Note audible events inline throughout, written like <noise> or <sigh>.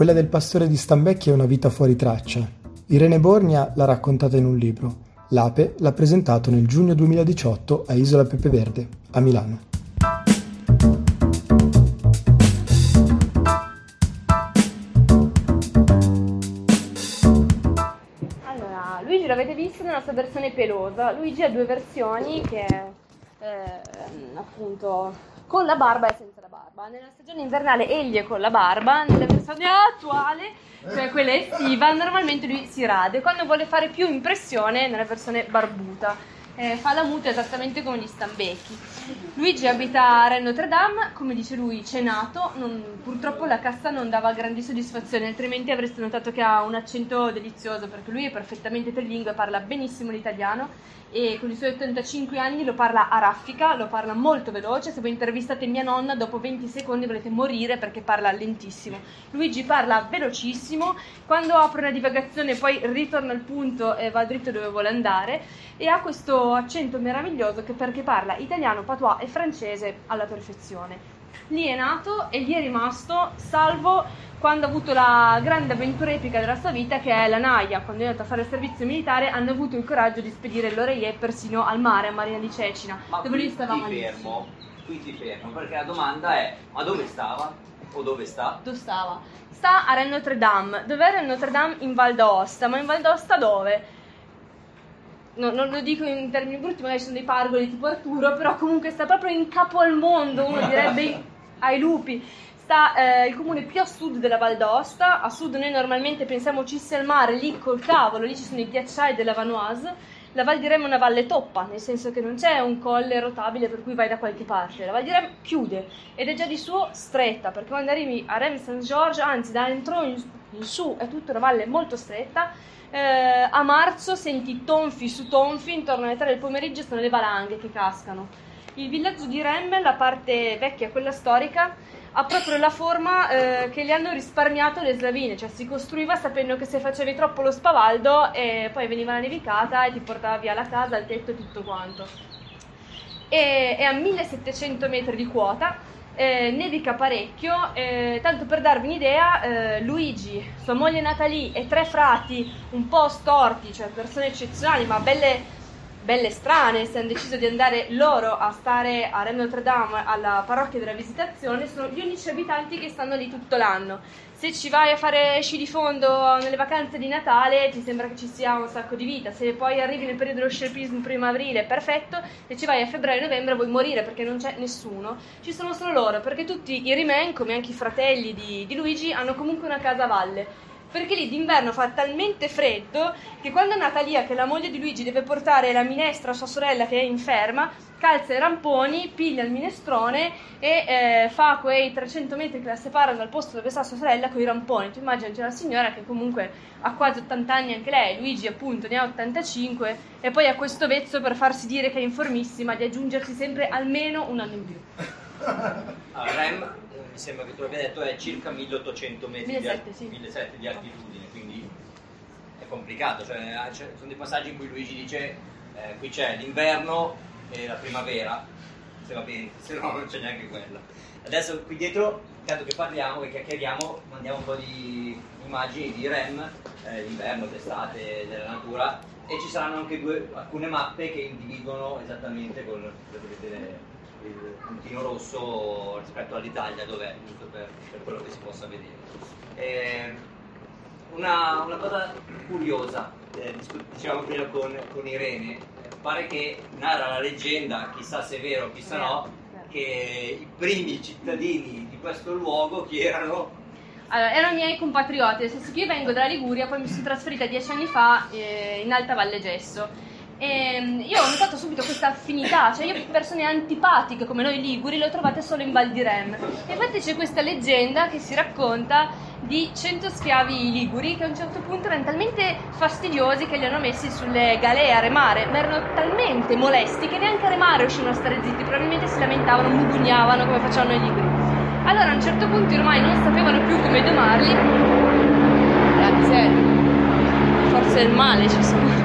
Quella del pastore di Stambecchi è una vita fuori traccia. Irene Borgna l'ha raccontata in un libro. L'Ape l'ha presentato nel giugno 2018 a Isola Pepe Verde, a Milano. Allora, Luigi l'avete visto nella sua versione pelosa. Luigi ha due versioni che eh, appunto con la barba e senza la barba. Nella stagione invernale egli è con la barba, nella versione attuale, cioè quella estiva, normalmente lui si rade. Quando vuole fare più impressione, nella versione barbuta. Eh, fa la muta esattamente come gli stambecchi. Luigi abita a Re Notre Dame, come dice lui, c'è nato. Non, purtroppo la cassa non dava grandi soddisfazioni, altrimenti avreste notato che ha un accento delizioso, perché lui è perfettamente trilingue, parla benissimo l'italiano e con i suoi 85 anni lo parla a raffica, lo parla molto veloce. Se voi intervistate mia nonna, dopo 20 secondi volete morire perché parla lentissimo. Luigi parla velocissimo, quando apre una divagazione poi ritorna al punto e va dritto dove vuole andare e ha questo accento meraviglioso che perché parla italiano, patois e francese alla perfezione. Lì è nato e lì è rimasto, salvo quando ha avuto la grande avventura epica della sua vita, che è la Naia, quando è andato a fare il servizio militare, hanno avuto il coraggio di spedire l'Oreillet persino al mare, a Marina di Cecina, Ma dove lui stava ti malissimo. fermo, qui ti fermo, perché la domanda è, ma dove stava? O dove sta? Dove stava? Sta a Rennes Notre Dame. Dov'è Rennes Notre Dame? In Val d'Aosta. Ma in Val d'Aosta dove? No, non lo dico in termini brutti, magari ci sono dei pargoli tipo Arturo, però comunque sta proprio in capo al mondo, uno direbbe <laughs> ai lupi. Sta eh, il comune più a sud della Val d'Aosta. A sud noi normalmente pensiamo ci sia il mare, lì col cavolo, lì ci sono i ghiacciai della Vanoise. La Val di Rem è una valle toppa, nel senso che non c'è un colle rotabile per cui vai da qualche parte. La Val di Rem chiude ed è già di suo stretta, perché quando arrivi a Rem Saint George, anzi da dentro in, in su è tutta una valle molto stretta. Eh, a marzo senti tonfi su tonfi, intorno alle 3 del pomeriggio sono le valanghe che cascano. Il villaggio di Rem, la parte vecchia, quella storica, ha proprio la forma eh, che le hanno risparmiato le slavine, cioè si costruiva sapendo che se facevi troppo lo spavaldo e poi veniva la nevicata e ti portava via la casa, il tetto e tutto quanto. E, è a 1700 metri di quota, eh, nevica parecchio, eh, tanto per darvi un'idea, eh, Luigi, sua moglie Natalie e tre frati un po' storti, cioè persone eccezionali ma belle belle strane, si hanno deciso di andare loro a stare a Rennes Notre Dame alla parrocchia della Visitazione, sono gli unici abitanti che stanno lì tutto l'anno. Se ci vai a fare sci di fondo nelle vacanze di Natale ti sembra che ci sia un sacco di vita, se poi arrivi nel periodo dello sciapismo primo aprile, perfetto, se ci vai a febbraio e novembre vuoi morire perché non c'è nessuno, ci sono solo loro, perché tutti i Rimen, come anche i fratelli di, di Luigi, hanno comunque una casa a valle perché lì d'inverno fa talmente freddo che quando Natalia, che è la moglie di Luigi, deve portare la minestra a sua sorella che è inferma, calza i ramponi, piglia il minestrone e eh, fa quei 300 metri che la separano dal posto dove sta sua sorella con i ramponi. Tu immagini c'è una signora che comunque ha quasi 80 anni anche lei, Luigi appunto ne ha 85 e poi ha questo vezzo per farsi dire che è informissima di aggiungersi sempre almeno un anno in più. Sembra che tu abbia detto, è circa 1800 metri 1700, di, sì. 1700 di altitudine, quindi è complicato. Cioè, eh, sono dei passaggi in cui Luigi dice, eh, qui c'è l'inverno e la primavera, se va bene, <laughs> se no non c'è neanche quella. Adesso qui dietro, intanto che parliamo, che chiacchieriamo, mandiamo un po' di immagini di Rem, eh, l'inverno, d'estate, della natura, e ci saranno anche due, alcune mappe che individuano esattamente col, vedete, il puntino rosso rispetto all'Italia dov'è, giusto per, per quello che si possa vedere. Eh, una, una cosa curiosa, eh, dicevamo prima con, con Irene, pare che narra la leggenda, chissà se è vero o chissà no, che i primi cittadini di questo luogo chi erano Allora, erano i miei compatrioti, nel senso che io vengo dalla Liguria, poi mi sono trasferita dieci anni fa eh, in Alta Valle Gesso. E mm, io ho notato subito questa affinità, cioè io persone antipatiche come noi liguri le ho trovate solo in Val di Rem. E infatti c'è questa leggenda che si racconta di 100 schiavi liguri che a un certo punto erano talmente fastidiosi che li hanno messi sulle galee a remare, ma erano talmente molesti che neanche a remare riuscivano a stare zitti, probabilmente si lamentavano, mugugnavano come facevano i liguri. Allora a un certo punto ormai non sapevano più come domarli. La miseria. Forse del male ci sono.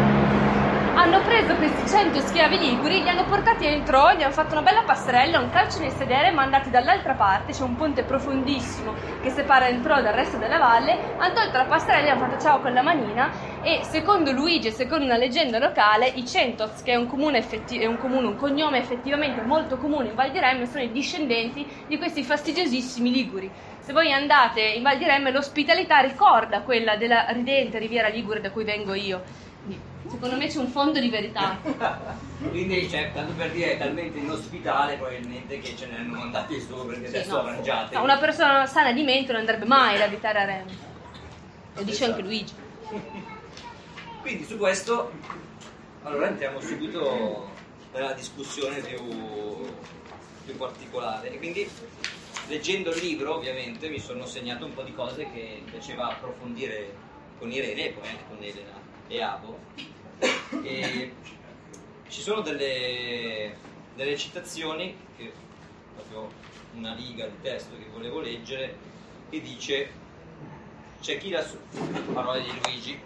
Hanno preso questi 100 schiavi liguri, li hanno portati entro, gli hanno fatto una bella passerella, un calcio nel sedere, mandati dall'altra parte, c'è un ponte profondissimo che separa entro dal resto della valle, hanno tolto la passerella, gli hanno fatto ciao con la manina e secondo Luigi e secondo una leggenda locale, i Centos, che è un comune, effetti- è un, comune un cognome effettivamente molto comune in Val di Remme, sono i discendenti di questi fastidiosissimi liguri. Se voi andate in Val di Remme, l'ospitalità ricorda quella della ridente Riviera Ligure da cui vengo io. Secondo me c'è un fondo di verità. <laughs> Quindi, cioè, tanto per dire, è talmente inospitale probabilmente che ce ne hanno mandati su perché Sì, adesso no. arrangiate. No, una persona sana di mente non andrebbe mai ad abitare a Remme. Lo dice Esatto. anche Luigi. <laughs> Quindi su questo, allora entriamo subito nella discussione più, più particolare. E quindi leggendo il libro ovviamente mi sono segnato un po' di cose che mi piaceva approfondire con Irene e poi anche con Elena e Abo. E ci sono delle, delle citazioni, che proprio una riga di testo che volevo leggere, che dice c'è chi la so- Luigi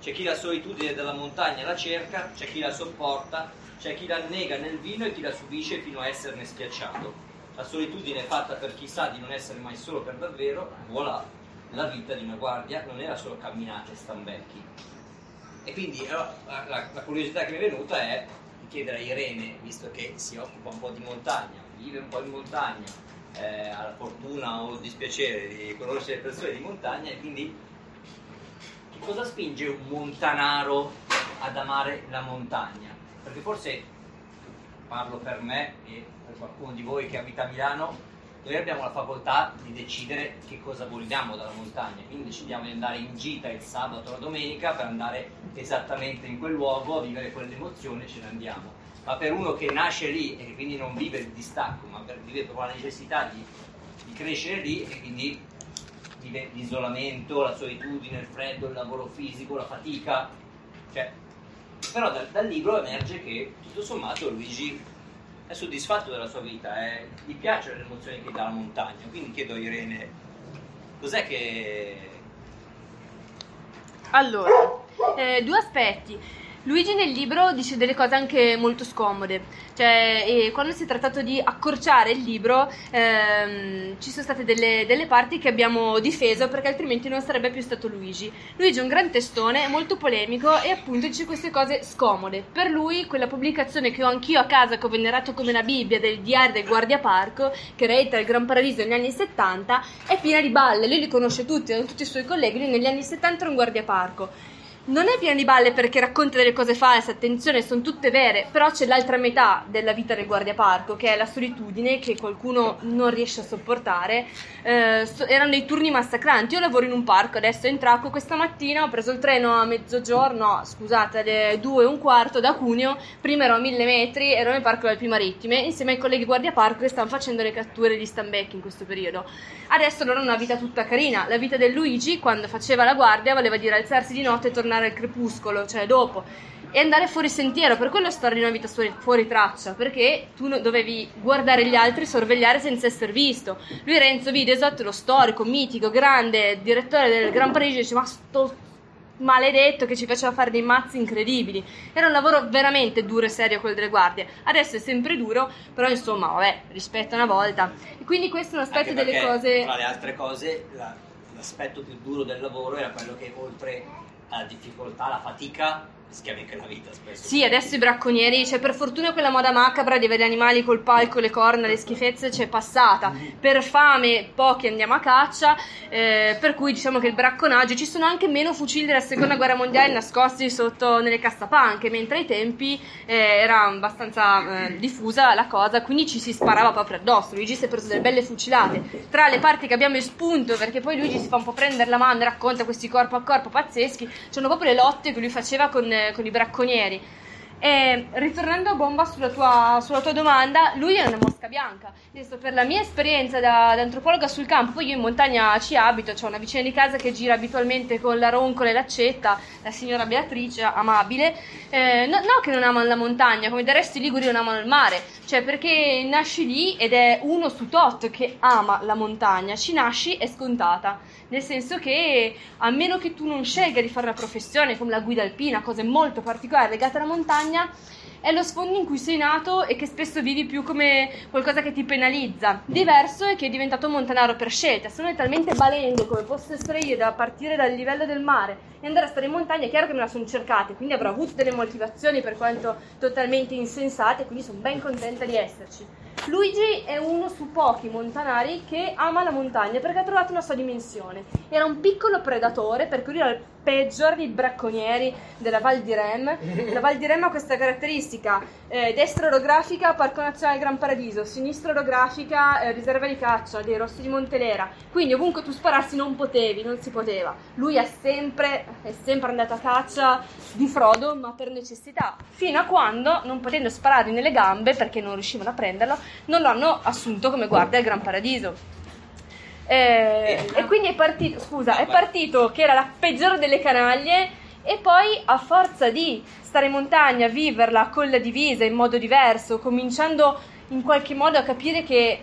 c'è chi la solitudine della montagna la cerca c'è chi la sopporta c'è chi la annega nel vino e chi la subisce fino a esserne schiacciato. La solitudine è fatta per chi sa di non essere mai solo per davvero voilà la vita di una guardia non era solo camminate stambecchi e quindi allora, la, la- la curiosità che mi è venuta è di chiedere a Irene visto che si occupa un po' di montagna vive un po' in montagna eh, ha la fortuna o il dispiacere di conoscere persone di montagna e quindi che cosa spinge un montanaro ad amare la montagna? Perché forse parlo per me e per qualcuno di voi che abita a Milano, noi abbiamo la facoltà di decidere che cosa vogliamo dalla montagna, quindi decidiamo di andare in gita il sabato o la domenica per andare esattamente in quel luogo a vivere quell'emozione e ce ne andiamo ma per uno che nasce lì e quindi non vive il distacco, ma per, vive proprio la necessità di, di crescere lì e quindi vive l'isolamento, la solitudine, il freddo, il lavoro fisico, la fatica. Cioè, però dal, dal libro emerge che tutto sommato Luigi è soddisfatto della sua vita, è- gli piacciono le emozioni che dà la montagna. Quindi chiedo a Irene, cos'è che... Allora, eh, due aspetti. Luigi nel libro dice delle cose anche molto scomode, cioè quando si è trattato di accorciare il libro ehm, ci sono state delle, delle parti che abbiamo difeso perché altrimenti non sarebbe più stato Luigi. Luigi è un gran testone, molto polemico e appunto dice queste cose scomode. Per lui quella pubblicazione che ho anch'io a casa che ho venerato come una Bibbia del diario del Guardiaparco che reita il Gran Paradiso negli anni 70 è piena di balle, lui li conosce tutti, tutti i suoi colleghi, lui negli anni 70 era un guardiaparco. Non è piena di balle perché racconta delle cose false, attenzione, sono tutte vere, però c'è l'altra metà della vita del guardiaparco, che è la solitudine che qualcuno non riesce a sopportare. Eh, so- erano dei turni massacranti. Io lavoro in un parco, adesso in Tracco, questa mattina ho preso il treno a mezzogiorno, no, scusate, alle due e un quarto da Cuneo, prima ero a mille metri, ero nel parco Alpi Marittime, insieme ai colleghi guardiaparco che stanno facendo le catture di stambecchi in questo periodo. Adesso loro hanno una vita tutta carina. La vita del Luigi, quando faceva la guardia, voleva dire alzarsi di notte e tornare al crepuscolo, cioè dopo. E andare fuori sentiero, per quello storia di una vita fuori, fuori traccia, perché tu dovevi guardare gli altri, sorvegliare senza essere visto. Lui Renzo vide esatto lo storico, mitico, grande direttore del Gran Parigi, dice ma sto maledetto che ci faceva fare dei mazzi incredibili. Era un lavoro veramente duro e serio quello delle guardie. Adesso è sempre duro, però insomma, vabbè, rispetto a una volta. E quindi questo è un aspetto delle cose Tra le altre cose, la- l'aspetto più duro del lavoro era quello che oltre alla difficoltà, alla fatica, rischiavi anche la vita spesso. Sì, adesso i bracconieri, cioè per fortuna quella moda macabra di avere animali col palco, le corna, le schifezze c'è passata. Per fame pochi andiamo a caccia, eh, per cui diciamo che il bracconaggio, ci sono anche meno fucili della seconda guerra mondiale nascosti sotto nelle cassapanche, mentre ai tempi eh, era abbastanza eh, diffusa la cosa, quindi ci si sparava proprio addosso. Luigi si è preso delle belle fucilate. Tra le parti che abbiamo espunto, perché poi Luigi si fa un po' prendere la mano e racconta questi corpo a corpo pazzeschi, c'erano proprio le lotte che lui faceva con, eh, con i bracconieri. E ritornando a bomba sulla tua, sulla tua domanda, lui è una mosca bianca. Adesso, per la mia esperienza da, da, antropologa sul campo, io in montagna ci abito, ho una vicina di casa che gira abitualmente con la roncola e l'accetta, la signora Beatrice, amabile. Eh, no, no, che non amano la montagna, come del resto i liguri non amano il mare, cioè perché nasci lì ed è uno su tot che ama la montagna, ci nasci è scontata nel senso che a meno che tu non scelga di fare una professione come la guida alpina, cose molto particolari legate alla montagna, è lo sfondo in cui sei nato e che spesso vivi più come qualcosa che ti penalizza. Diverso è che è diventato montanaro per scelta. Se uno è talmente balendo come posso essere io da partire dal livello del mare e andare a stare in montagna, è chiaro che me la sono cercata, quindi avrò avuto delle motivazioni per quanto totalmente insensate, quindi sono ben contenta di esserci. Luigi è uno su pochi montanari che ama la montagna perché ha trovato una sua dimensione. Era un piccolo predatore, per cui era dei bracconieri della Val di Rem. La Val di Rem ha questa caratteristica: eh, destra orografica, Parco Nazionale Gran Paradiso, sinistra orografica, eh, riserva di caccia dei Rossi di Montelera. Quindi ovunque tu sparassi non potevi, non si poteva. Lui è sempre, è sempre andato a caccia di Frodo, ma per necessità. Fino a quando, non potendo sparargli nelle gambe perché non riuscivano a prenderlo, non lo hanno assunto come guardia al Gran Paradiso. Eh, e quindi è partito, scusa, è partito che era la peggiore delle canaglie e poi a forza di stare in montagna, viverla con la divisa in modo diverso, cominciando in qualche modo a capire che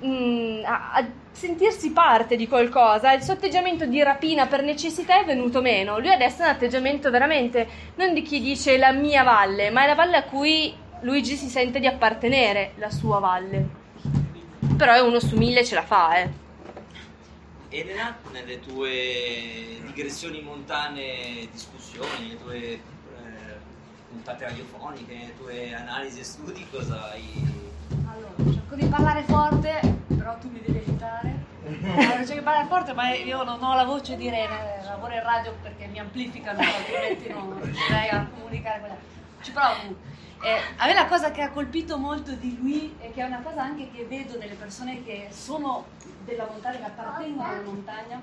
mh, mm, a, a, sentirsi parte di qualcosa, il suo atteggiamento di rapina per necessità è venuto meno. Lui adesso ha un atteggiamento veramente non di chi dice la mia valle, ma è la valle a cui Luigi si sente di appartenere, la sua valle. Però è uno su mille ce la fa, eh. Elena, nelle tue digressioni montane, discussioni, nelle tue eh, puntate radiofoniche, nelle tue analisi e studi, cosa hai... Allora, cerco di parlare forte, però tu mi devi aiutare. Allora, cerco di parlare forte, ma io non ho la voce di Irene, lavoro in radio perché mi amplificano, altrimenti non riuscirei a comunicare con lei. Ci provo. Eh, a me la cosa che ha colpito molto di lui e che è una cosa anche che vedo nelle persone che sono della montagna, che appartengono alla montagna,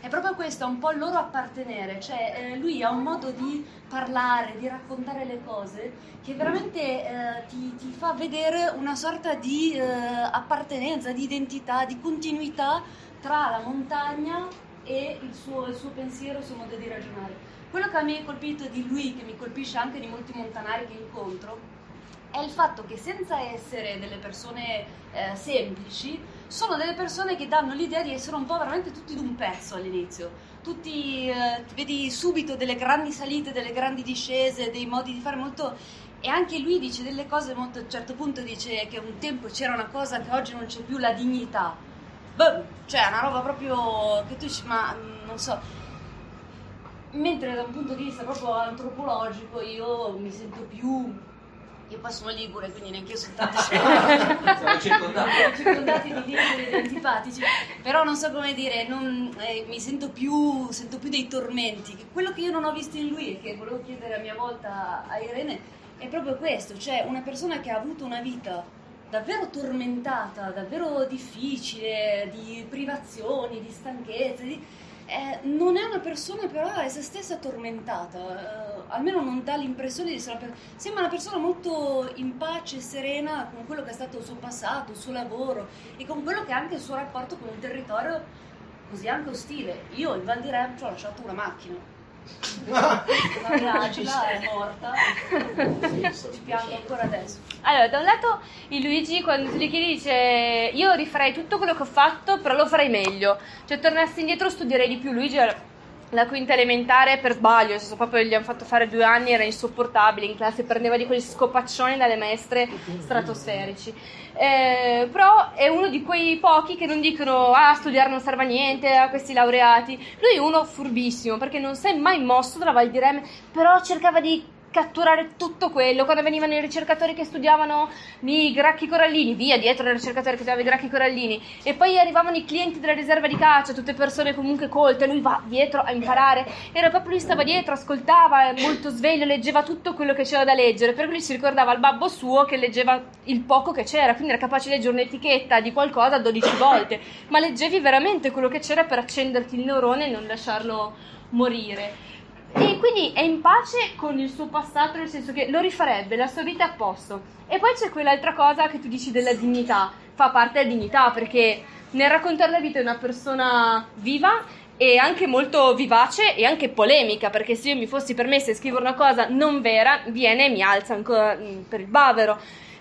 è proprio questo, è un po' il loro appartenere, cioè eh, lui ha un modo di parlare, di raccontare le cose che veramente eh, ti, ti, fa vedere una sorta di eh, appartenenza, di identità, di continuità tra la montagna e il suo, il suo pensiero, il suo modo di ragionare. Quello che a me ha colpito di lui, che mi colpisce anche di molti montanari che incontro, è il fatto che senza essere delle persone eh, semplici, sono delle persone che danno l'idea di essere un po' veramente tutti d'un pezzo all'inizio. Tutti, eh, vedi subito delle grandi salite, delle grandi discese, dei modi di fare molto... E anche lui dice delle cose molto... A un certo punto dice che un tempo c'era una cosa che oggi non c'è più, la dignità. Beh, cioè, una roba proprio che tu dici, ma mm, non so mentre da un punto di vista proprio antropologico io mi sento più io poi sono ligure quindi neanche io sono tanto <laughs> siamo circondati. Circondati di liguri ed antipatici. Però non so come dire non, eh, mi sento più sento più dei tormenti. Quello che io non ho visto in lui e che volevo chiedere a mia volta a Irene è proprio questo. Cioè una persona che ha avuto una vita davvero tormentata davvero difficile di privazioni di stanchezze di eh, non è una persona però è se stessa tormentata, eh, almeno non dà l'impressione di essere una persona, sembra una persona molto in pace e serena con quello che è stato il suo passato, il suo lavoro e con quello che è anche il suo rapporto con un territorio così anche ostile. Io in Val di Rem ho lasciato una macchina la mia agila è morta, ci piango ancora adesso. Allora, da un lato il Luigi quando ti chiedi dice io rifarei tutto quello che ho fatto, però lo farei meglio. Cioè tornassi indietro studierei di più. Luigi la quinta elementare per sbaglio, nel senso proprio gli hanno fatto fare due anni, era insopportabile, in classe prendeva di quegli scopaccioni dalle maestre stratosferici. Eh, però è uno di quei pochi che non dicono ah studiare non serve a niente, a questi laureati. Lui è uno furbissimo perché non si è mai mosso dalla Val di Rem, però cercava di catturare tutto quello. Quando venivano i ricercatori che studiavano i gracchi corallini, via dietro il ricercatore che studiava i gracchi corallini, e poi arrivavano i clienti della riserva di caccia, tutte persone comunque colte, lui va dietro a imparare. Era proprio lui stava dietro, ascoltava, molto sveglio, leggeva tutto quello che c'era da leggere, per cui si ricordava al babbo suo che leggeva il poco che c'era, quindi era capace di leggere un'etichetta di qualcosa 12 volte, ma leggevi veramente quello che c'era per accenderti il neurone e non lasciarlo morire. E quindi è in pace con il suo passato, nel senso che lo rifarebbe, la sua vita è a posto. E poi c'è quell'altra cosa che tu dici della dignità, fa parte della dignità perché nel raccontare la vita di una persona viva e anche molto vivace e anche polemica, perché se io mi fossi permessa di scrivere una cosa non vera, viene e mi alza ancora mm, per il bavero.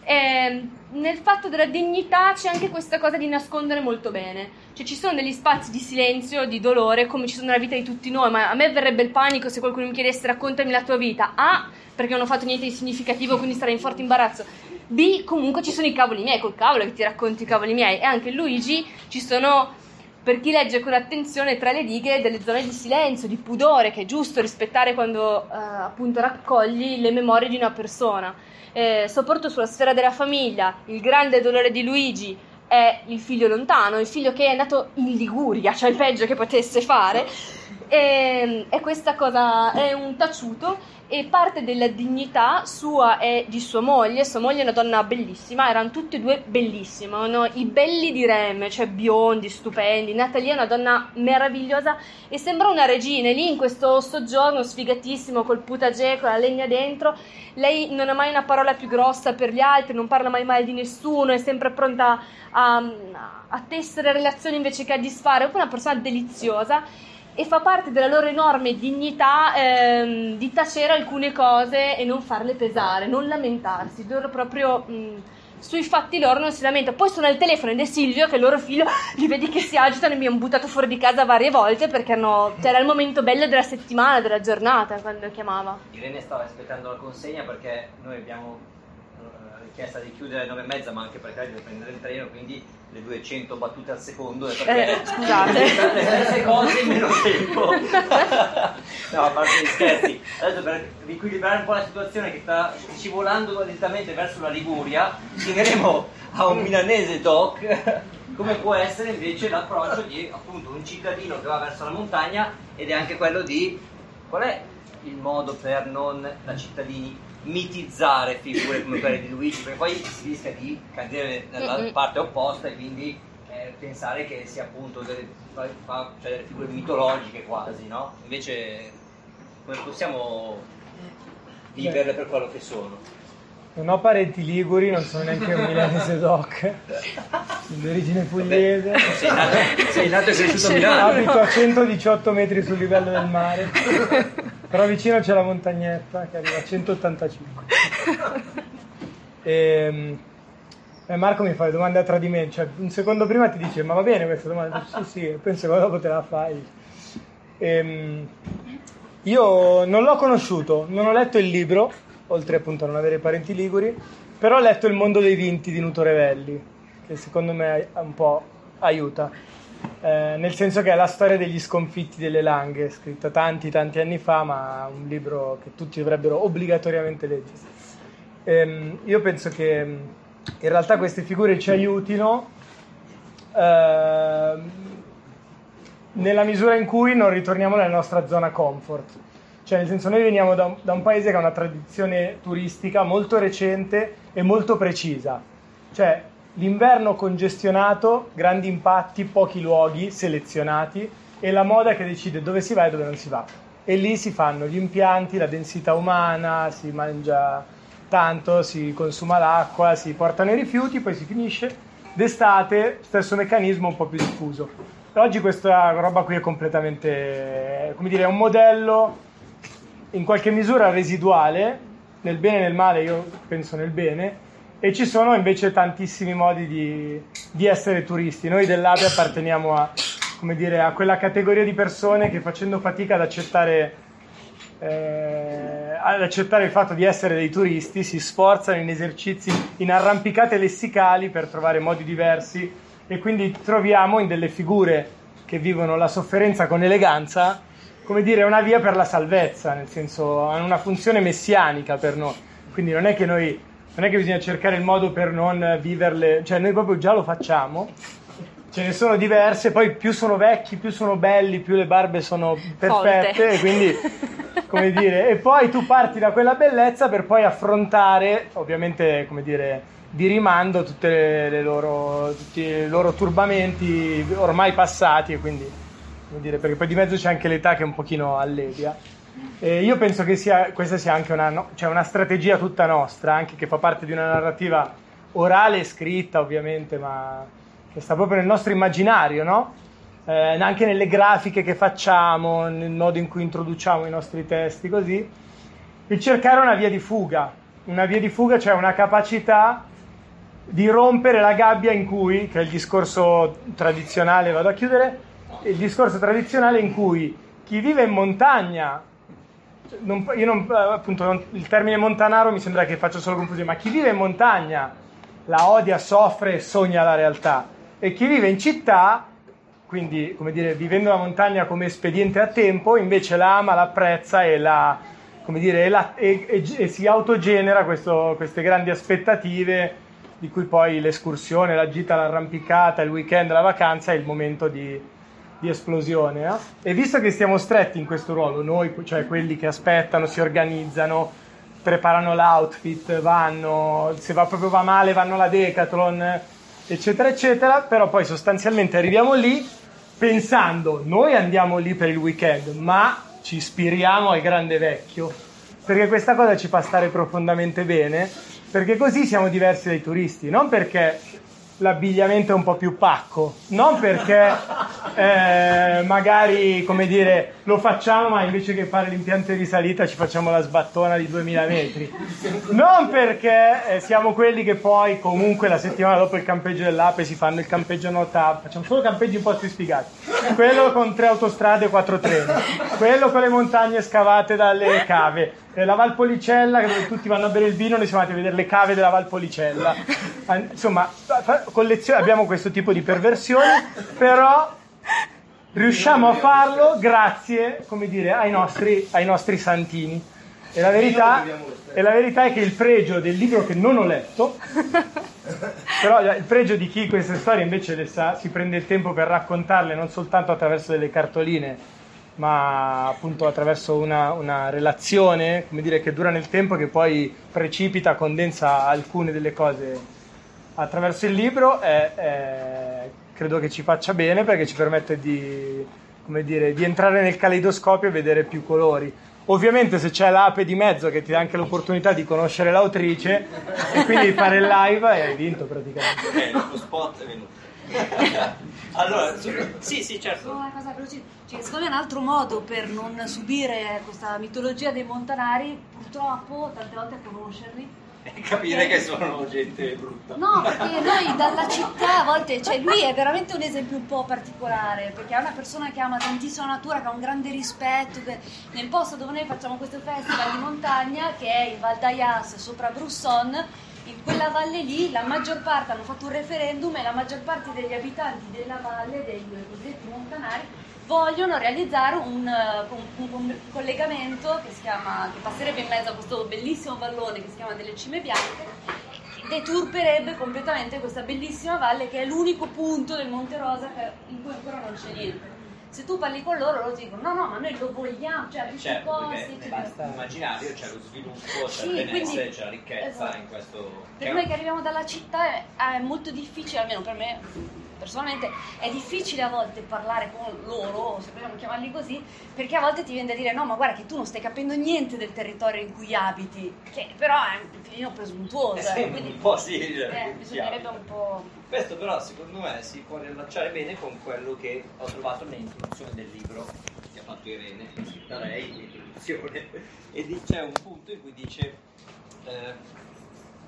E nel fatto della dignità c'è anche questa cosa di nascondere molto bene. Cioè ci sono degli spazi di silenzio, di dolore, come ci sono nella vita di tutti noi, ma a me verrebbe il panico se qualcuno mi chiedesse raccontami la tua vita. A, perché non ho fatto niente di significativo, quindi starei in forte imbarazzo. B, comunque ci sono i cavoli miei, col cavolo che ti racconti i cavoli miei. E anche Luigi ci sono per chi legge con attenzione tra le righe delle zone di silenzio, di pudore, che è giusto rispettare quando eh, appunto raccogli le memorie di una persona. Eh, soprattutto sulla sfera della famiglia, il grande dolore di Luigi è il figlio lontano, il figlio che è nato in Liguria, cioè il peggio che potesse fare. E, e questa cosa è un taciuto e parte della dignità sua e di sua moglie. Sua moglie è una donna bellissima, erano tutti e due bellissime, no? i belli di Reme, cioè biondi, stupendi. Natalia è una donna meravigliosa e sembra una regina. E lì in questo soggiorno sfigatissimo col putagè, con la legna dentro, lei non ha mai una parola più grossa per gli altri, non parla mai male di nessuno, è sempre pronta a, a tessere relazioni invece che a disfare. È una persona deliziosa e fa parte della loro enorme dignità ehm, di tacere alcune cose e non farle pesare, non lamentarsi, loro proprio mh, sui fatti loro non si lamenta. Poi sono al telefono ed è Silvio che il loro figlio <laughs> li vedi che si agitano e mi hanno buttato fuori di casa varie volte perché hanno, cioè, il momento bello della settimana, della giornata quando chiamava. Irene stava aspettando la consegna perché noi abbiamo richiesta di chiudere alle nove e mezza, ma anche perché deve prendere il treno, quindi le 200 battute al secondo. Eh, scusate. <laughs> le stesse cose in meno tempo. <laughs> no, a parte gli scherzi. Adesso per riequilibrare un po' la situazione che sta scivolando lentamente verso la Liguria, chiederemo a un milanese doc come può essere invece l'approccio di appunto un cittadino che va verso la montagna ed è anche quello di qual è il modo per non da cittadini mitizzare figure come quelle di Luigi, perché poi si rischia di cadere nella parte opposta e quindi eh, pensare che sia appunto delle, cioè delle, figure mitologiche quasi, no? Invece come possiamo viverle per quello che sono? Non ho parenti liguri, non sono neanche un milanese doc, <laughs> di origine pugliese. Sei nato, sei nato e cresciuto a Milano. Abito a 118 metri sul livello del mare. <laughs> Però vicino c'è la montagnetta che arriva a 185. E, e Marco mi fa le domande a tradimento, cioè un secondo prima ti dice ma va bene questa domanda? Sì, sì, e poi un secondo dopo te la fai. E, ehm, io non l'ho conosciuto, non ho letto il libro, oltre appunto a non avere parenti liguri, però ho letto Il mondo dei vinti di Nuto Revelli, che secondo me un po' aiuta eh, nel senso che è la storia degli sconfitti delle langhe, scritta tanti tanti anni fa, ma un libro che tutti dovrebbero obbligatoriamente leggere. Ehm, io penso che mm, in realtà queste figure ci aiutino eh, nella misura in cui non ritorniamo nella nostra zona comfort. Cioè, nel senso, noi veniamo da un, da un paese che ha una tradizione turistica molto recente e molto precisa. Cioè, L'inverno congestionato, grandi impatti, pochi luoghi selezionati e la moda che decide dove si va e dove non si va. E lì si fanno gli impianti, la densità umana, si mangia tanto, si consuma l'acqua, si portano i rifiuti, poi si finisce. D'estate, stesso meccanismo un po' più diffuso. Oggi questa roba qui è completamente, come dire, è un modello in qualche misura residuale, nel bene e nel male, io penso nel bene, e ci sono invece tantissimi modi di, di essere turisti. Noi dell'ABE apparteniamo a, dire, a, quella categoria di persone che facendo fatica ad accettare, eh, ad accettare il fatto di essere dei turisti si sforzano in esercizi, in arrampicate lessicali per trovare modi diversi e quindi troviamo in delle figure che vivono la sofferenza con eleganza, come dire, una via per la salvezza, nel senso hanno una funzione messianica per noi. Quindi non è che noi non è che bisogna cercare il modo per non viverle, cioè noi proprio già lo facciamo. Ce ne sono diverse, poi più sono vecchi, più sono belli, più le barbe sono perfette, quindi come dire, e poi tu parti da quella bellezza per poi affrontare, ovviamente, come dire, di rimando tutte le, le loro, tutti i loro turbamenti ormai passati e quindi, come dire, perché poi di mezzo c'è anche l'età che è un pochino allevia. E io penso che sia, questa sia anche una, no, cioè una strategia tutta nostra, anche che fa parte di una narrativa orale e scritta ovviamente, ma che sta proprio nel nostro immaginario, no? Eh, anche nelle grafiche che facciamo, nel modo in cui introduciamo i nostri testi, così, il cercare una via di fuga, una via di fuga, cioè una capacità di rompere la gabbia in cui, che è il discorso tradizionale, vado a chiudere, il discorso tradizionale in cui chi vive in montagna, non, io non, appunto, non, il termine montanaro mi sembra che faccia solo confusione, ma chi vive in montagna la odia, soffre e sogna la realtà, e chi vive in città, quindi come dire, vivendo la montagna come espediente a tempo, invece la ama, l'apprezza e la, dire, e, la, e, e si autogenera questo, queste grandi aspettative di cui poi l'escursione, la gita, l'arrampicata, il weekend, la vacanza è il momento di, di esplosione. No? E visto che stiamo stretti in questo ruolo, noi, cioè quelli che aspettano, si organizzano, preparano l'outfit, vanno, se va proprio va male vanno alla Decathlon, eccetera, eccetera, però poi sostanzialmente arriviamo lì pensando, noi andiamo lì per il weekend, ma ci ispiriamo al grande vecchio, perché questa cosa ci fa stare profondamente bene perché così siamo diversi dai turisti, non perché l'abbigliamento è un po' più pacco, non perché eh, magari, come dire, lo facciamo ma invece che fare l'impianto di risalita ci facciamo la sbattona di 2000 metri, non perché eh, siamo quelli che poi comunque la settimana dopo il campeggio dell'Ape si fanno il campeggio nota, facciamo solo campeggi un po' più spiegati, quello con tre autostrade e quattro treni, quello con le montagne scavate dalle cave, eh, la Valpolicella dove tutti vanno a bere il vino, noi siamo andati a vedere le cave della Valpolicella. Insomma, abbiamo questo tipo di perversioni, però riusciamo a farlo grazie, come dire, ai nostri, ai nostri santini. E la, verità, e la verità è che il pregio del libro che non ho letto, però il pregio di chi queste storie invece le sa, si prende il tempo per raccontarle non soltanto attraverso delle cartoline, ma appunto attraverso una, una, relazione, come dire, che dura nel tempo, che poi precipita, condensa alcune delle cose attraverso il libro, è, è, credo che ci faccia bene perché ci permette di, dire, di entrare nel caleidoscopio e vedere più colori. Ovviamente se c'è l'ape di mezzo che ti dà anche l'opportunità di conoscere l'autrice e quindi fare il live hai vinto praticamente. Eh, lo spot è venuto. <laughs> allora, sì, sì, certo. Una cosa veloce. Cioè, secondo me un altro modo per non subire questa mitologia dei montanari, purtroppo, tante volte è conoscerli. <laughs> Capire che sono gente brutta. No, perché noi dalla città a volte, cioè lui è veramente un esempio un po' particolare, perché è una persona che ama tantissimo la natura, che ha un grande rispetto, che nel posto dove noi facciamo questo festival di montagna, che è in Val d'Ayas, sopra Brusson, in quella valle lì la maggior parte hanno fatto un referendum e la maggior parte degli abitanti della valle, dei cosiddetti montanari, vogliono realizzare un, un, un, collegamento che, chiama, che passerebbe in mezzo a questo bellissimo vallone che si chiama delle cime bianche deturperebbe completamente questa bellissima valle che è l'unico punto del Monte Rosa in cui ancora non c'è niente se tu parli con loro loro ti dicono no no ma noi lo vogliamo cioè questi certo, posti nell'immaginario c'è lo sviluppo c'è sì, il benessere c'è la ricchezza esatto. in questo per noi che arriviamo dalla città è, è molto difficile almeno per me personalmente è difficile a volte parlare con loro, se vogliamo chiamarli così, perché a volte ti viene da dire no, ma guarda che tu non stai capendo niente del territorio in cui abiti, che però è un filino presuntuoso. Eh, quindi un po' sì, eh, bisognerebbe un po'... Questo però secondo me si può riallacciare bene con quello che ho trovato nell'introduzione del libro che ha fatto Irene, da lei, l'introduzione, <laughs> e c'è un punto in cui dice... Eh,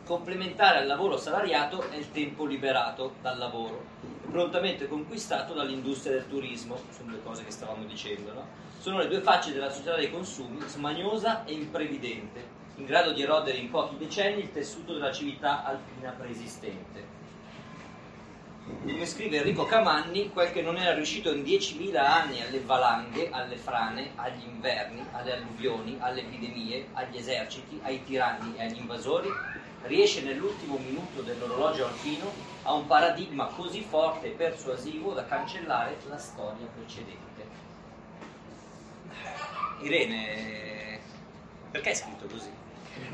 complementare al lavoro salariato è il tempo liberato dal lavoro, prontamente conquistato dall'industria del turismo, sono le cose che stavamo dicendo, no? sono le due facce della società dei consumi, smaniosa e imprevidente, in grado di erodere in pochi decenni il tessuto della civiltà alpina preesistente. Come scrive Enrico Camanni, quel che non era riuscito in 10.000 anni alle valanghe, alle frane, agli inverni, alle alluvioni, alle epidemie, agli eserciti, ai tiranni e agli invasori, riesce nell'ultimo minuto dell'orologio alpino a un paradigma così forte e persuasivo da cancellare la storia precedente. Irene, perché hai scritto così?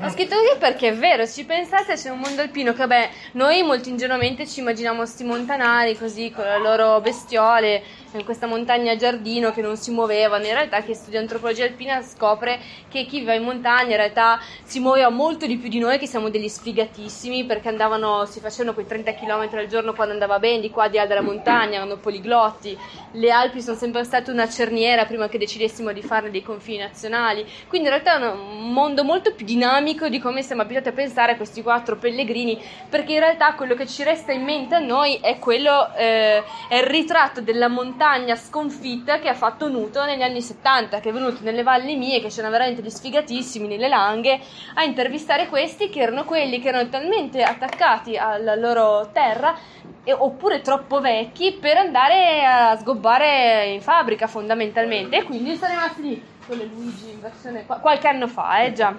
Ho scritto così perché è vero, ci pensate c'è un mondo alpino che vabbè, noi molto ingenuamente ci immaginiamo sti montanari così con le loro bestiole in questa montagna giardino che non si muovevano, in realtà chi studia antropologia alpina scopre che chi vive in montagna in realtà si muoveva molto di più di noi che siamo degli sfigatissimi perché andavano, si facevano quei 30 km al giorno quando andava bene, di qua di là della montagna, erano poliglotti, le Alpi sono sempre state una cerniera prima che decidessimo di farne dei confini nazionali, quindi in realtà è un mondo molto più dinamico di come siamo abituati a pensare a questi quattro pellegrini, perché in realtà quello che ci resta in mente a noi è quello, eh, è il ritratto della montagna sconfitta che ha fatto Nuto negli anni 70, che è venuto nelle valli mie, che c'erano veramente gli sfigatissimi nelle langhe, a intervistare questi che erano quelli che erano talmente attaccati alla loro terra e, oppure troppo vecchi per andare a sgobbare in fabbrica fondamentalmente e quindi sono rimasti lì con le Luigi in versione qualche anno fa, eh già.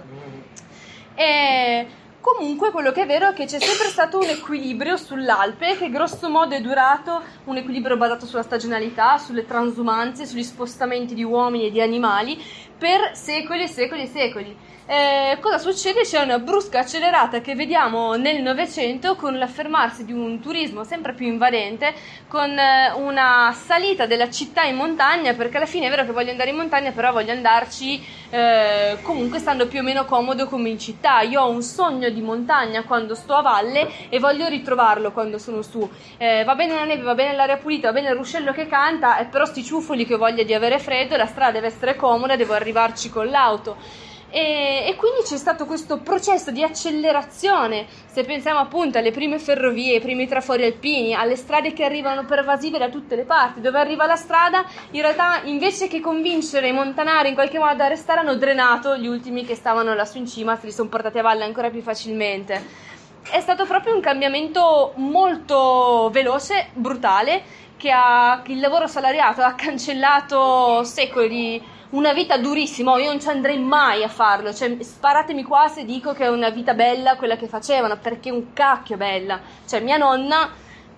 E Comunque quello che è vero è che c'è sempre stato un equilibrio sull'Alpe che grosso modo è durato, un equilibrio basato sulla stagionalità, sulle transumanze, sugli spostamenti di uomini e di animali per secoli e secoli e secoli eh, cosa succede? C'è una brusca accelerata che vediamo nel Novecento con l'affermarsi di un turismo sempre più invadente, con eh, una salita della città in montagna, perché alla fine è vero che voglio andare in montagna, però voglio andarci eh, comunque stando più o meno comodo come in città. Io ho un sogno di montagna quando sto a valle e voglio ritrovarlo quando sono su. Eh, va bene la neve, va bene l'aria pulita, va bene il ruscello che canta, però sti ciuffoli che ho voglia di avere freddo, la strada deve essere comoda, devo arrivarci con l'auto. E, e, quindi c'è stato questo processo di accelerazione, se pensiamo appunto alle prime ferrovie, ai primi trafori alpini, alle strade che arrivano pervasive da tutte le parti, dove arriva la strada, in realtà invece che convincere i montanari in qualche modo a restare, hanno drenato gli ultimi che stavano lassù in cima, se li sono portati a valle ancora più facilmente. È stato proprio un cambiamento molto veloce, brutale, che ha, il lavoro salariato ha cancellato secoli una vita durissima, oh, io non ci andrei mai a farlo, cioè sparatemi qua se dico che è una vita bella quella che facevano, perché un cacchio bella, cioè mia nonna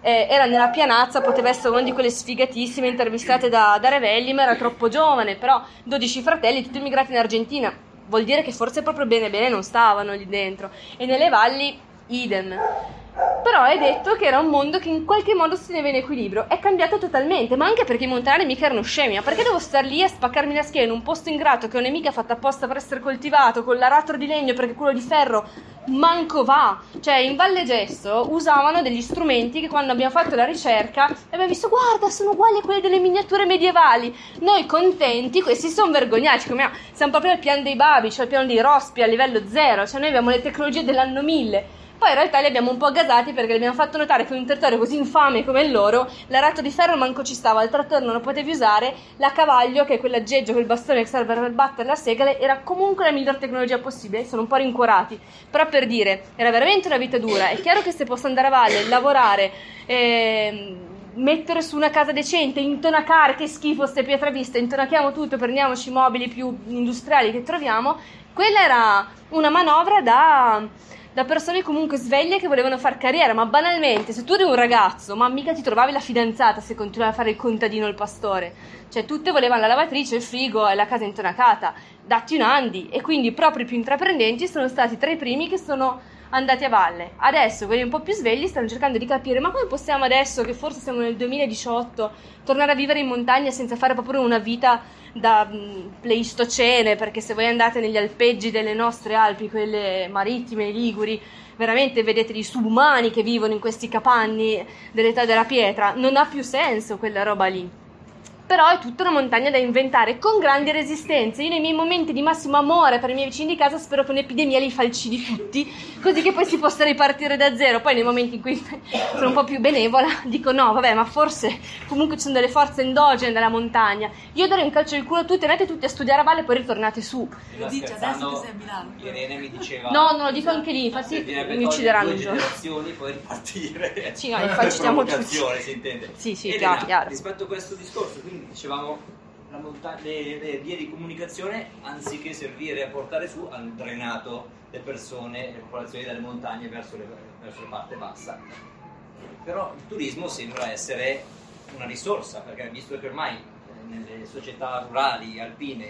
eh, era nella pianazza, poteva essere una di quelle sfigatissime intervistate da, da Revelli, ma era troppo giovane, però 12 fratelli, tutti immigrati in Argentina, vuol dire che forse proprio bene bene non stavano lì dentro, e nelle valli idem. Però è detto che era un mondo che in qualche modo si teneva in equilibrio. È cambiato totalmente, ma anche perché i montanari mica erano scemi. Ma perché devo star lì a spaccarmi la schiena in un posto ingrato che è un'emica fatta apposta per essere coltivato, con l'aratro di legno perché quello di ferro manco va. Cioè, in Valle Gesso usavano degli strumenti che quando abbiamo fatto la ricerca abbiamo visto, guarda, sono uguali a quelli delle miniature medievali. Noi contenti, questi sono vergognati, come siamo proprio al piano dei babi, cioè al piano dei rospi a livello zero, cioè noi abbiamo le tecnologie dell'anno 1000 poi in realtà li abbiamo un po' gasati perché abbiamo fatto notare che in un territorio così infame come il loro, l'arato di ferro manco ci stava, il trattore non lo potevi usare, la cavaglio, che è quell'aggeggio, quel bastone che serve per battere la segale, era comunque la miglior tecnologia possibile, sono un po' rincuorati. Però per dire, era veramente una vita dura, è chiaro che se posso andare a valle, lavorare, eh, mettere su una casa decente, intonacare, che schifo ste pietre viste, intonachiamo tutto, prendiamoci i mobili più industriali che troviamo, quella era una manovra da da persone comunque sveglie che volevano fare carriera, ma banalmente, se tu eri un ragazzo, ma mica ti trovavi la fidanzata se continuavi a fare il contadino o il pastore. Cioè, tutte volevano la lavatrice, il frigo e la casa intonacata. Datti un andi. E quindi proprio i più intraprendenti sono stati tra i primi che sono andati a valle. Adesso quelli un po' più svegli stanno cercando di capire ma come possiamo adesso, che forse siamo nel 2018, tornare a vivere in montagna senza fare proprio una vita da mm, pleistocene, perché se voi andate negli alpeggi delle nostre Alpi, quelle marittime, liguri, veramente vedete dei subumani che vivono in questi capanni dell'età della pietra, non ha più senso quella roba lì però è tutta una montagna da inventare con grandi resistenze. Io nei miei momenti di massimo amore per i miei vicini di casa spero che un'epidemia li falcidi tutti, così che poi si possa ripartire da zero. Poi nei momenti in cui <laughs> sono un po' più benevola dico no, vabbè, ma forse comunque ci sono delle forze endogene della montagna. Io darei un calcio al culo a tutti, andate tutti a studiare a valle e poi ritornate su. Lo dice adesso che sei a Milano. Irene mi diceva No, non lo dico anche lì, infatti mi uccideranno un giorno. poi ripartire. Sì, no, infatti ci siamo tutti. <laughs> si intende. Sì, sì, Elena, chiaro, chiaro. Rispetto a questo discorso, quindi dicevamo monta- le, le, vie di comunicazione anziché servire a portare su hanno drenato le persone, le popolazioni dalle montagne verso, le, verso la parte bassa. Però il turismo sembra essere una risorsa, perché visto che ormai eh, nelle società rurali, alpine,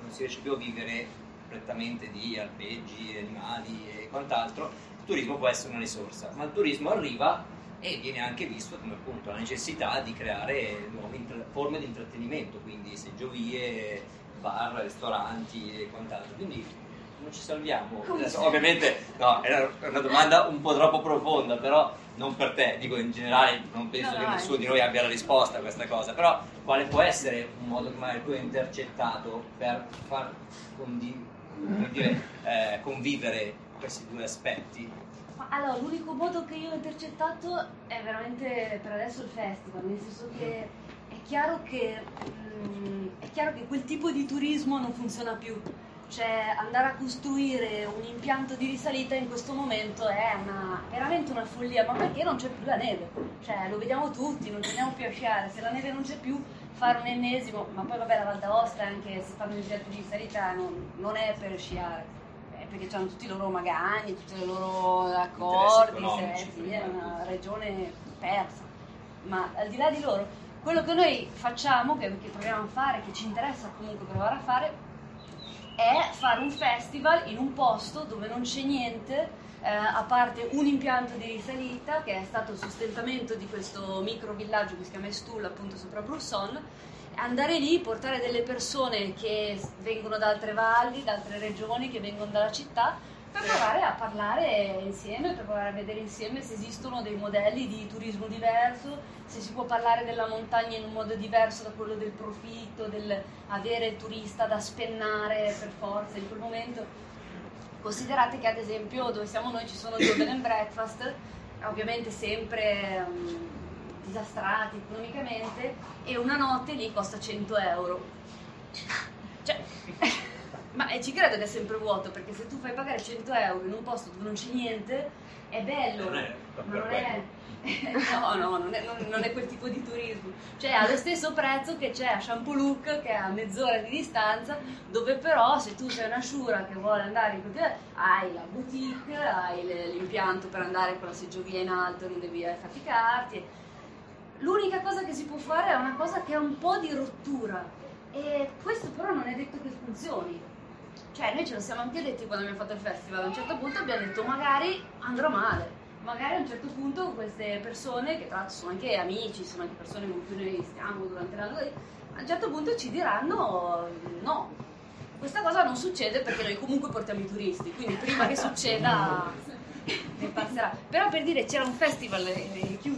non si riesce più a vivere prettamente di alpeggi, animali e quant'altro, il turismo può essere una risorsa, ma il turismo arriva e viene anche visto come appunto la necessità di creare nuove intra- forme di intrattenimento, quindi seggiovie, bar, ristoranti e quant'altro. Quindi non ci salviamo. Adesso, ovviamente no, è una domanda un po' troppo profonda, però non per te, dico in generale, non penso No, che no, nessuno di noi abbia la risposta a questa cosa, però quale può essere un modo che magari tu hai intercettato per far condi- dire, eh, convivere questi due aspetti? Allora, l'unico modo che io ho intercettato è veramente per adesso il festival, nel senso che è chiaro che, mm, è chiaro che quel tipo di turismo non funziona più. Cioè andare a costruire un impianto di risalita in questo momento è una, veramente una follia, ma perché non c'è più la neve? Cioè lo vediamo tutti, non ci andiamo più a sciare, se la neve non c'è più fare un ennesimo, ma poi vabbè la Val d'Aosta anche se fanno gli impianti di risalita non, non è per sciare, perché hanno tutti i loro magagni, tutti i loro accordi, se- sì, è una regione persa. Ma al di là di loro, quello che noi facciamo, che, che proviamo a fare, che ci interessa comunque provare a fare, è fare un festival in un posto dove non c'è niente, eh, a parte un impianto di risalita che è stato il sostentamento di questo micro villaggio che si chiama Estul, appunto sopra Brusson, andare lì, portare delle persone che vengono da altre valli, da altre regioni, che vengono dalla città, per provare a parlare insieme, per provare a vedere insieme se esistono dei modelli di turismo diverso, se si può parlare della montagna in un modo diverso da quello del profitto, del avere il turista da spennare per forza in quel momento. Considerate che ad esempio dove siamo noi ci sono due bed and breakfast, ovviamente sempre mm, disastrati economicamente, e una notte lì costa 100 euro. Cioè, <laughs> ma eh, ci credo che è sempre vuoto, perché se tu fai pagare 100 euro in un posto dove non c'è niente, è bello, Non è ma non è... <laughs> No, no, non è, non- non è quel tipo di turismo. Cioè, ha lo stesso prezzo che c'è a Champoluc, che è a mezz'ora di distanza, dove però se tu sei una sciura che vuole andare in quel hai la boutique, hai l'impianto per andare con la seggiovia in alto, non devi affaticarti. L'unica cosa che si può fare è una cosa che è un po' di rottura e questo però non è detto che funzioni. Cioè, noi ce lo siamo anche detti quando abbiamo fatto il festival, a un certo punto abbiamo detto magari andrà male, magari a un certo punto queste persone, che tra l'altro sono anche amici, sono anche persone con cui noi stiamo durante l'anno, a un certo punto ci diranno no. Questa cosa non succede perché noi comunque portiamo i turisti, quindi prima che succeda <laughs> ne passerà. Però per dire c'era un festival, e chiudo, un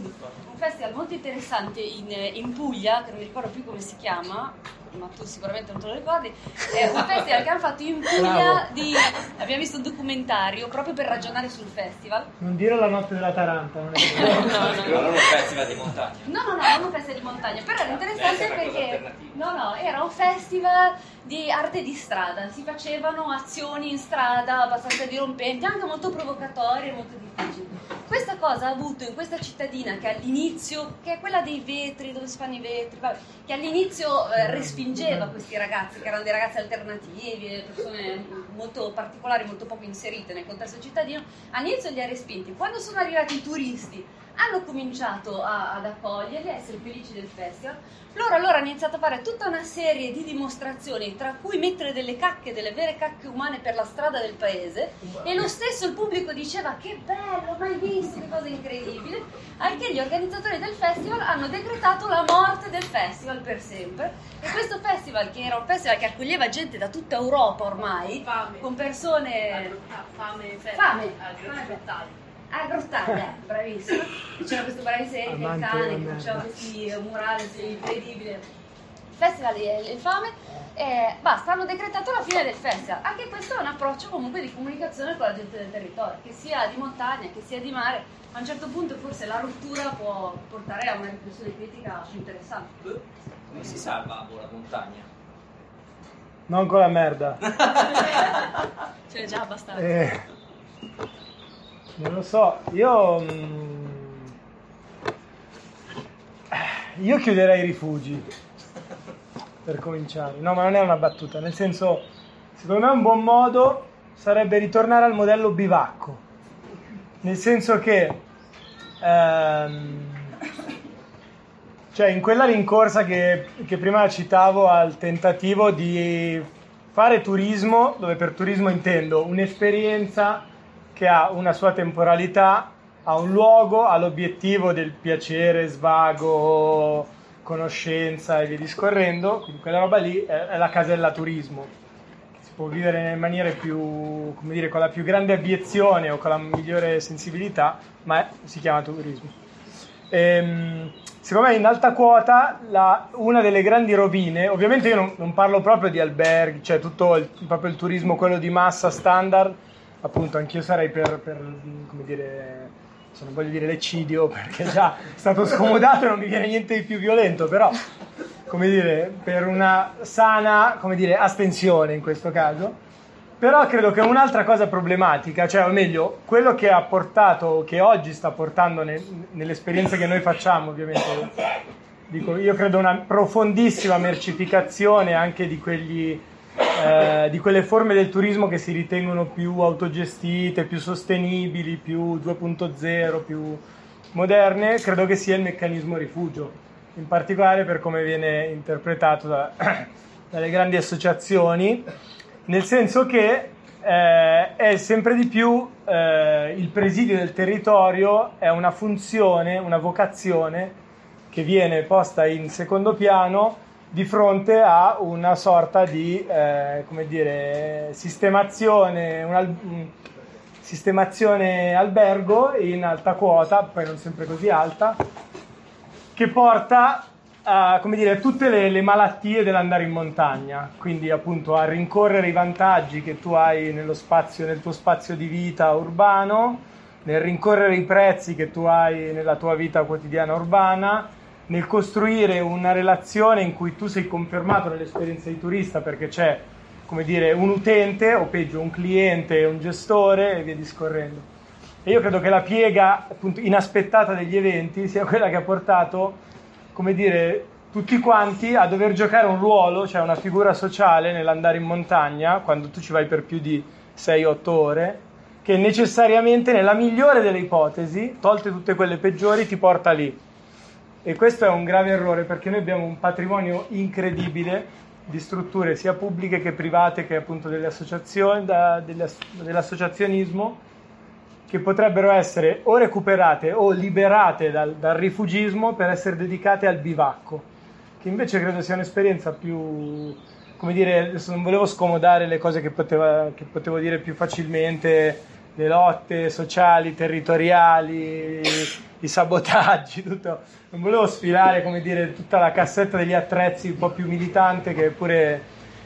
festival molto interessante in, in Puglia, che non mi ricordo più come si chiama, ma tu sicuramente non te lo ricordi, è un <laughs> festival che hanno fatto in Puglia di... abbiamo visto un documentario proprio per ragionare sul festival. Non dire la notte della Taranta, non è <laughs> vero. No, no, no. Non un festival di montagna. No, no, no, non un festival di montagna, però era interessante cosa perché no, no, era un festival di arte di strada, si facevano azioni in strada abbastanza dirompenti, anche molto provocatorie, molto difficili. Questa cosa ha avuto in questa cittadina che all'inizio, che è quella dei vetri, dove si fanno i vetri, che all'inizio eh, respingeva questi ragazzi, che erano dei ragazzi alternativi, persone molto particolari, molto poco inserite nel contesto cittadino, all'inizio li ha respinti. Quando sono arrivati i turisti hanno cominciato a- ad accoglierli, a essere felici del festival. Loro allora hanno iniziato a fare tutta una serie di dimostrazioni, tra cui mettere delle cacche, delle vere cacche umane per la strada del paese, e lo stesso il pubblico diceva che bello, mai visto, che cosa incredibile, al che gli organizzatori del festival hanno decretato la morte del festival per sempre. E questo festival, che era un festival che accoglieva gente da tutta Europa ormai, Fame. con persone Fame, fame, Fame. agroalimentari. Ah, Grottaglia, bravissimo. C'era questo bravissimo Eric il cane che faceva questi eh, incredibili. Il festival è infame. E basta, hanno decretato la fine del festival. Anche questo è un approccio comunque di comunicazione con la gente del territorio, che sia di montagna, che sia di mare. A un certo punto forse la rottura può portare a una riflessione critica più interessante. Come si salva la montagna? Non con la merda. <laughs> Ce n'è già abbastanza. Eh, non lo so, io... mm, io chiuderei i rifugi per cominciare. No, ma non è una battuta, nel senso, secondo me un buon modo sarebbe ritornare al modello bivacco. Nel senso che... ehm, cioè in quella rincorsa che, che prima citavo al tentativo di fare turismo, dove per turismo intendo un'esperienza che ha una sua temporalità, ha un luogo, ha l'obiettivo del piacere, svago, conoscenza e via discorrendo, quindi quella roba lì è, la casella turismo. Si può vivere nelle maniere più, come dire, con la più grande abiezione o con la migliore sensibilità, ma si chiama turismo. Ehm, secondo me in alta quota la- una delle grandi rovine, ovviamente io non, non parlo proprio di alberghi, cioè tutto il, proprio il turismo, quello di massa standard, appunto anch'io sarei per, per, come dire, se non voglio dire l'eccidio perché già è stato scomodato e non mi viene niente di più violento, però come dire, per una sana, come dire, astensione in questo caso. Però credo che un'altra cosa problematica, cioè o meglio, quello che ha portato, che oggi sta portando ne- nell'esperienza che noi facciamo, ovviamente, dico, io credo una profondissima mercificazione anche di, quegli, eh, di quelle forme del turismo che si ritengono più autogestite, più sostenibili, più 2.0, più moderne, credo che sia il meccanismo rifugio, in particolare per come viene interpretato da- <clears throat> dalle grandi associazioni nel senso che eh, è sempre di più eh, il presidio del territorio è una funzione, una vocazione che viene posta in secondo piano di fronte a una sorta di eh, come dire, sistemazione, un al- sistemazione albergo in alta quota, poi non sempre così alta, che porta a come dire, tutte le, le malattie dell'andare in montagna, quindi appunto a rincorrere i vantaggi che tu hai spazio, nel tuo spazio di vita urbano, nel rincorrere i prezzi che tu hai nella tua vita quotidiana urbana, nel costruire una relazione in cui tu sei confermato nell'esperienza di turista perché c'è, come dire, un utente o peggio un cliente, un gestore e via discorrendo. E io credo che la piega appunto, inaspettata degli eventi sia quella che ha portato, come dire, tutti quanti a dover giocare un ruolo, cioè una figura sociale nell'andare in montagna, quando tu ci vai per più di 6-8 ore, che necessariamente nella migliore delle ipotesi, tolte tutte quelle peggiori, ti porta lì. E questo è un grave errore perché noi abbiamo un patrimonio incredibile di strutture sia pubbliche che private che appunto delle associazioni, da- delle ass- dell'associazionismo che potrebbero essere o recuperate o liberate dal, dal rifugismo per essere dedicate al bivacco, che invece credo sia un'esperienza più, come dire, non volevo scomodare le cose che, poteva- che potevo dire più facilmente, le lotte sociali, territoriali, i sabotaggi, tutto. Non volevo sfilare, come dire, tutta la cassetta degli attrezzi un po' più militante che pure,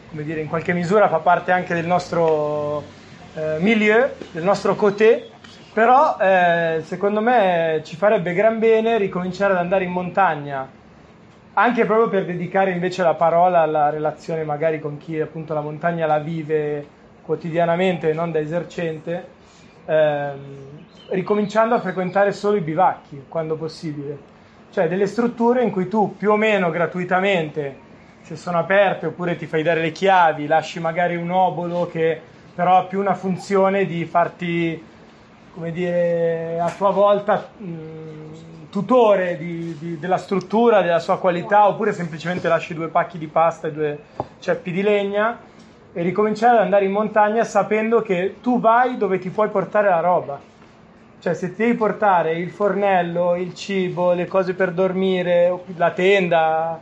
come dire, in qualche misura fa parte anche del nostro eh, milieu, del nostro côté, però eh, secondo me ci farebbe gran bene ricominciare ad andare in montagna, anche proprio per dedicare invece la parola alla relazione magari con chi appunto la montagna la vive quotidianamente non da esercente, ehm, ricominciando a frequentare solo i bivacchi quando possibile. Cioè delle strutture in cui tu più o meno gratuitamente, se sono aperte oppure ti fai dare le chiavi, lasci magari un obolo che però ha più una funzione di farti, come dire, a tua volta mh, tutore di- di- della struttura, della sua qualità, oppure semplicemente lasci due pacchi di pasta e due ceppi di legna e ricominciare ad andare in montagna sapendo che tu vai dove ti puoi portare la roba. Cioè, se ti devi portare il fornello, il cibo, le cose per dormire, la tenda,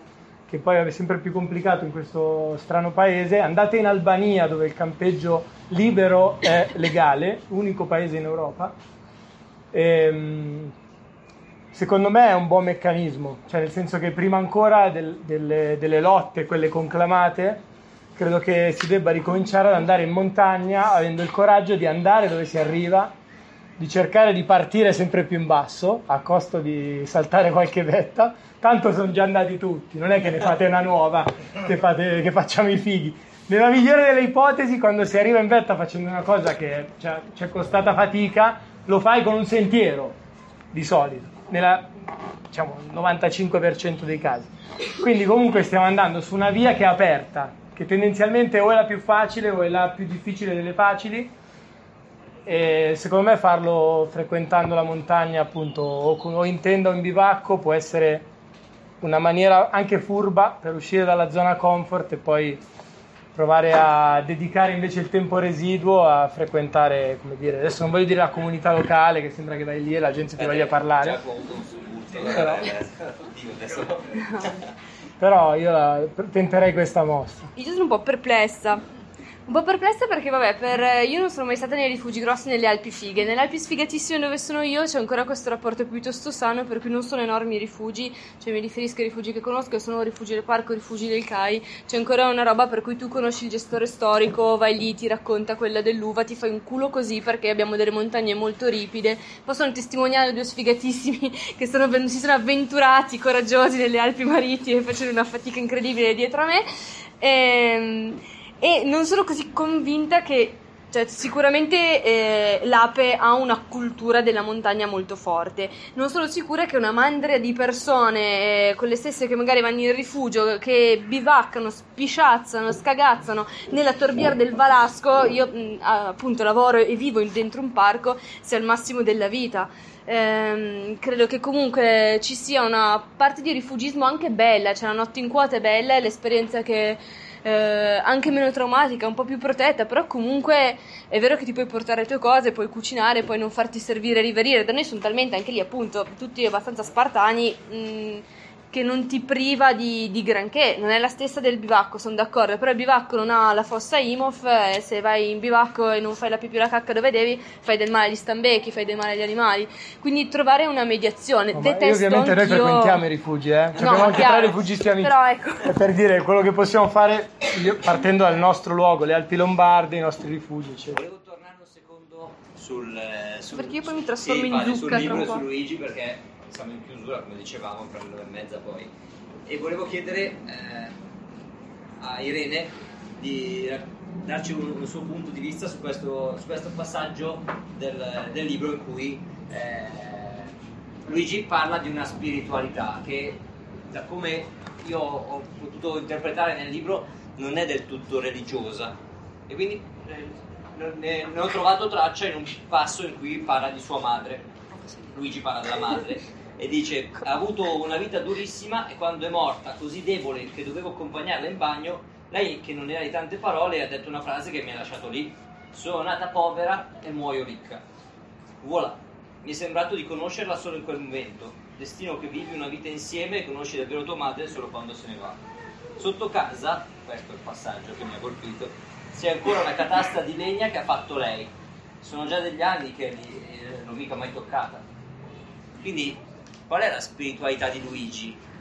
che poi è sempre più complicato in questo strano paese, andate in Albania dove il campeggio libero è legale, unico paese in Europa. Ehm, secondo me è un buon meccanismo, cioè nel senso che prima ancora del- delle, delle lotte, quelle conclamate, credo che si debba ricominciare ad andare in montagna avendo il coraggio di andare dove si arriva, di cercare di partire sempre più in basso a costo di saltare qualche vetta. Tanto sono già andati tutti, non è che ne fate una nuova, che, fate- che facciamo i fighi. Nella migliore delle ipotesi, quando si arriva in vetta facendo una cosa che ci è- costata fatica, lo fai con un sentiero, di solito, nella diciamo, 95% dei casi. Quindi comunque stiamo andando su una via che è aperta, che tendenzialmente o è la più facile o è la più difficile delle facili. E secondo me farlo frequentando la montagna, appunto, o, con- o in tenda o in bivacco può essere una maniera anche furba per uscire dalla zona comfort e poi provare a dedicare invece il tempo residuo a frequentare, come dire, adesso non voglio dire la comunità locale, che sembra che vai lì e la gente ti Eh, voglia parlare. Già. Però- adesso... Però io la- tenterei questa mossa. Io sono un po' perplessa. Un po' perplessa perché, vabbè, per, io non sono mai stata nei rifugi grossi nelle Alpi Fighe. Nelle Alpi sfigatissime dove sono io c'è ancora questo rapporto piuttosto sano, per cui non sono enormi i rifugi, cioè mi riferisco ai rifugi che conosco, sono rifugi del parco, rifugi del CAI. C'è ancora una roba per cui tu conosci il gestore storico, vai lì, ti racconta quella dell'uva, ti fai un culo così perché abbiamo delle montagne molto ripide. Possono testimoniare due sfigatissimi <laughs> che sono si sono avventurati, coraggiosi nelle Alpi Marittime, facendo una fatica incredibile dietro a me. Ehm, e non sono così convinta che cioè, sicuramente eh, l'Ape ha una cultura della montagna molto forte. Non sono sicura che una mandria di persone, eh, quelle stesse che magari vanno in rifugio, che bivaccano, spisciazzano, scagazzano nella torbiera del Valasco, io mh, appunto lavoro e vivo dentro un parco, sia il massimo della vita. Ehm, credo che comunque ci sia una parte di rifugismo anche bella, cioè la notte in quota è bella, è l'esperienza che eh, anche meno traumatica, un po' più protetta, però comunque è vero che ti puoi portare le tue cose, puoi cucinare, puoi non farti servire e riverire. Da noi sono talmente anche lì, appunto, tutti abbastanza spartani. mh, che non ti priva di, di granché, non è la stessa del bivacco, sono d'accordo, però il bivacco non ha la fossa IMOF e se vai in bivacco e non fai la pipì e la cacca dove devi, fai del male agli stambecchi, fai del male agli animali, quindi trovare una mediazione. Io Detesto ovviamente noi anch'io- frequentiamo i rifugi, eh. Ci No, abbiamo anche tre rifugisti amici. Però ecco. Per dire quello che possiamo fare io- partendo dal nostro luogo, le Alpi Lombarde, i nostri rifugi, eccetera. Volevo tornare un secondo sul, eh, sul- Perché io poi mi trasformo sì, in infatti, zucca sul libro su. Luigi perché siamo in chiusura, come dicevamo, per le nove e mezza poi. E volevo chiedere eh, a Irene di darci un, un suo punto di vista su questo, su questo passaggio del, del libro in cui eh, Luigi parla di una spiritualità che, da come io ho potuto interpretare nel libro, non è del tutto religiosa. E quindi eh, ne, ne ho trovato traccia in un passo in cui parla di sua madre. Luigi parla della madre e dice ha avuto una vita durissima e quando è morta così debole che dovevo accompagnarla in bagno, lei che non era di tante parole ha detto una frase che mi ha lasciato lì. Sono nata povera e muoio ricca. Voilà. Mi è sembrato di conoscerla solo in quel momento. Destino che vivi una vita insieme e conosci davvero tua madre solo quando se ne va. Sotto casa, questo è il passaggio che mi ha colpito, c'è ancora una catasta di legna che ha fatto lei. Sono già degli anni che eh, non mica mai toccata. Quindi, qual è la spiritualità di Luigi?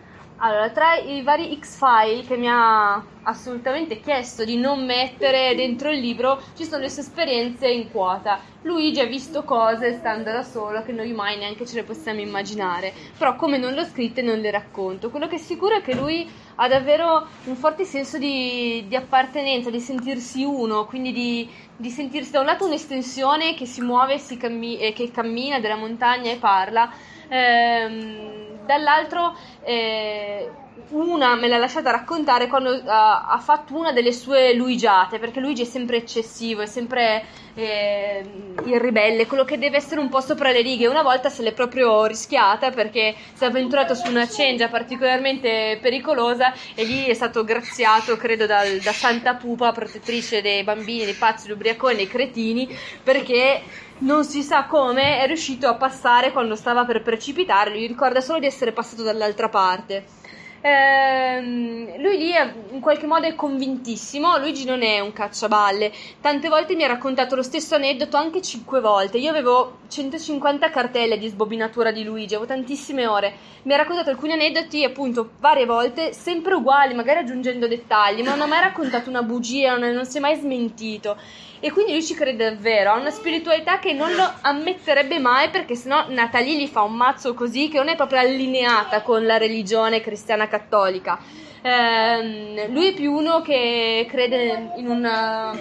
Allora, tra i vari X-File che mi ha assolutamente chiesto di non mettere dentro il libro, ci sono le sue esperienze in quota. Luigi ha visto cose stando da solo che noi mai neanche ce le possiamo immaginare, però come non le ho scritte non le racconto. Quello che è sicuro è che lui ha davvero un forte senso di, di appartenenza, di sentirsi uno, quindi di, di sentirsi da un lato un'estensione che si muove si cammi- e che cammina della montagna e parla, ehm, dall'altro eh, una me l'ha lasciata raccontare quando ha, ha fatto una delle sue luigiate, perché Luigi è sempre eccessivo, è sempre eh, il ribelle, quello che deve essere un po' sopra le righe. Una volta se l'è proprio rischiata perché si è avventurato su una cengia particolarmente pericolosa e lì è stato graziato, credo, dal- da Santa Pupa, protettrice dei bambini, dei pazzi, degli ubriaconi, dei cretini, perché non si sa come è riuscito a passare quando stava per precipitare, lui ricorda solo di essere passato dall'altra parte. Ehm, lui lì in qualche modo è convintissimo. Luigi non è un cacciaballe. Tante volte mi ha raccontato lo stesso aneddoto, anche cinque volte. Io avevo 150 cartelle di sbobinatura di Luigi, avevo tantissime ore. Mi ha raccontato alcuni aneddoti, appunto, varie volte, sempre uguali, magari aggiungendo dettagli, ma non ha mai raccontato una bugia, non, non si è mai smentito. E quindi lui ci crede davvero, ha una spiritualità che non lo ammetterebbe mai perché sennò Natalie gli fa un mazzo così che non è proprio allineata con la religione cristiana cattolica. Ehm, lui è più uno che crede in una,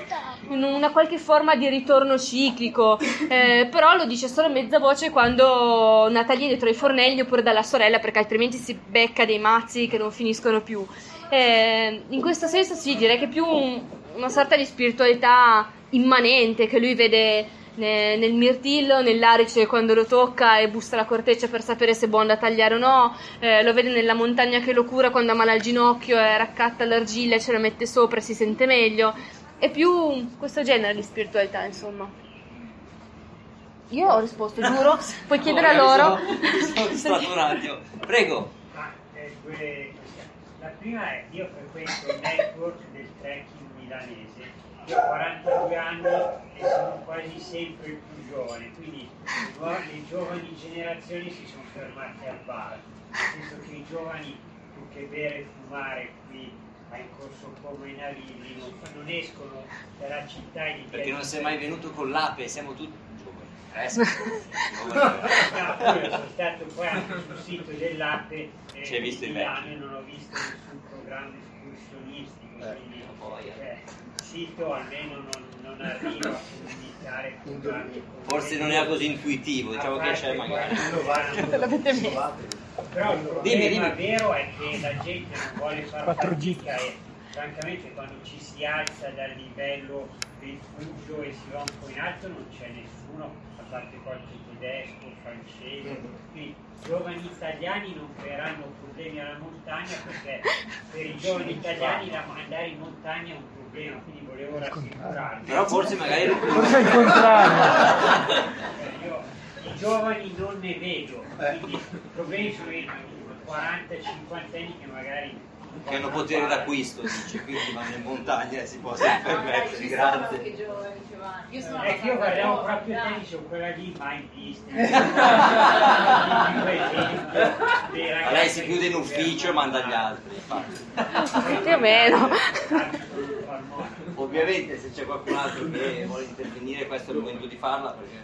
in una qualche forma di ritorno ciclico, eh, però lo dice solo a mezza voce quando Natalie è dietro ai fornelli oppure dalla sorella perché altrimenti si becca dei mazzi che non finiscono più. Eh, in questo senso sì, direi che più un- una sorta di spiritualità immanente che lui vede ne- nel mirtillo, nell'arice quando lo tocca e busta la corteccia per sapere se è buono da tagliare o no, eh, lo vede nella montagna che lo cura quando ha male al ginocchio e raccatta l'argilla e ce la mette sopra e si sente meglio. È più questo genere di spiritualità, insomma. Io ho risposto, giuro, <laughs> puoi chiedere a loro. Sono distratto <laughs> un attimo. Prego. Ma eh, due questioni. La prima è, io frequento il network del trekking milanese, io ho 42 anni e sono quasi sempre il più giovane, quindi le giovani generazioni si sono fermate al bar, nel senso che i giovani più che bere e fumare qui a in corso come i navigli non, non escono dalla città di Perché non sei mai venuto con l'ape, siamo tutti Eh, poi sono stato poi anche sul sito dell'ape eh, Ci hai visto di i Milano vecchi. e non ho visto nessun programma escursionistico, Eh, quindi poi, eh. il sito almeno non, non arriva a comunicare programmi Forse non era così intuitivo, diciamo che c'è magari. <laughs> L'avete messo. Però il problema Dimmi, dimmi. vero è che la gente non vuole fare 4G. fatica e francamente quando ci si alza dal livello rifugio e si va un po' in alto non c'è nessuno, parte qualche tedesco, francese, quindi giovani italiani non creeranno problemi alla montagna perché per i giovani italiani la- andare in montagna è un problema, quindi volevo rassicurarvi. Però forse magari Forse è il contrario. Eh, io i giovani non ne vedo, quindi i problemi sono i 40-50 anni che magari che hanno potere d'acquisto, dice, quindi vanno in montagna e si possono permettere, grazie. Io sono è che io guardavo proprio te dai. e dicevo quella lì mai <laughs> Ma ragazzi lei si chiude in ufficio e manda gli altri. infatti. Più o meno. Ovviamente se c'è qualcun altro che vuole intervenire questo è il momento di farla perché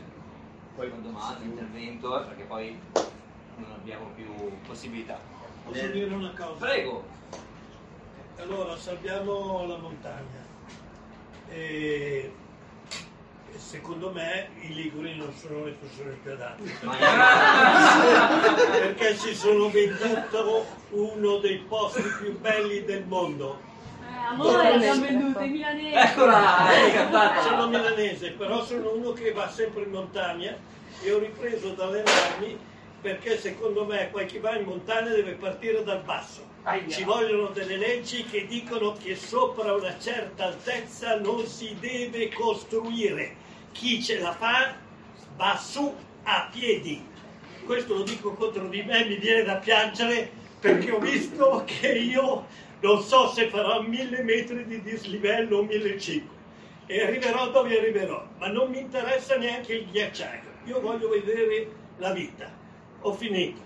poi con domande, intervento, eh, perché poi non abbiamo più possibilità. Posso dire una cosa? Prego. Allora, salviamo la montagna. E, secondo me i liguri non sono le persone più adatte. <laughs> <laughs> Perché si sono venduto uno dei posti più belli del mondo. Eh, amore, ci hanno venduto i milanesi. Eccola, Sono milanese, però sono uno che va sempre in montagna e ho ripreso ad allenarmi perché secondo me quel chi va in montagna deve partire dal basso. Ci vogliono delle leggi che dicono che sopra una certa altezza non si deve costruire. Chi ce la fa va su a piedi. Questo lo dico contro di me, mi viene da piangere perché ho visto che io non so se farò mille metri di dislivello o 1500 e arriverò dove arriverò, ma non mi interessa neanche il ghiacciaio. Io voglio vedere la vita. Ho finito.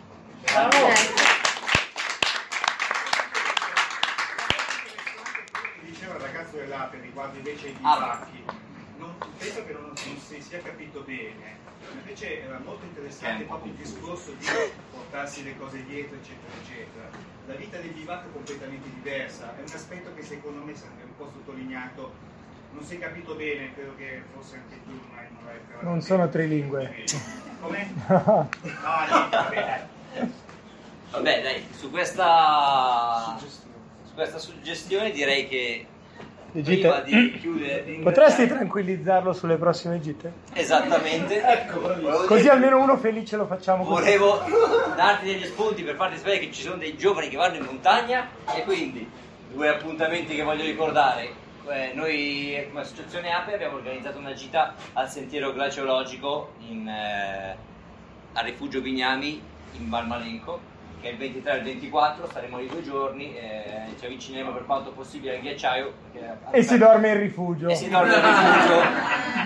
diceva il ragazzo dell'ape riguardo invece i bivacchi, non, penso che non, non si sia capito bene, invece era molto interessante proprio il discorso di portarsi le cose dietro, eccetera, eccetera. La vita del bivacco è completamente diversa, è un aspetto che secondo me sarebbe un po' sottolineato, non si è capito bene, credo che forse anche tu non hai, non l'hai ancora Non capito. sono trilingue. Come? <laughs> No, niente, vabbè. Vabbè, dai, su questa, su questa suggestione direi che Le prima gite? di chiudere... di <clears throat> Potresti tranquillizzarlo sulle prossime gite? Esattamente. <laughs> Volevo Così dire- almeno uno felice lo facciamo così. Volevo darti degli spunti per farti sapere che ci sono dei giovani che vanno in montagna e quindi due appuntamenti che voglio ricordare. Eh, noi come associazione APE abbiamo organizzato una gita al sentiero glaciologico in, eh, al rifugio Vignami in Valmalenco che è il 23 e il 24, staremo lì due giorni, eh, ci avvicineremo per quanto possibile al ghiacciaio perché- E si dorme in rifugio. e si dorme al rifugio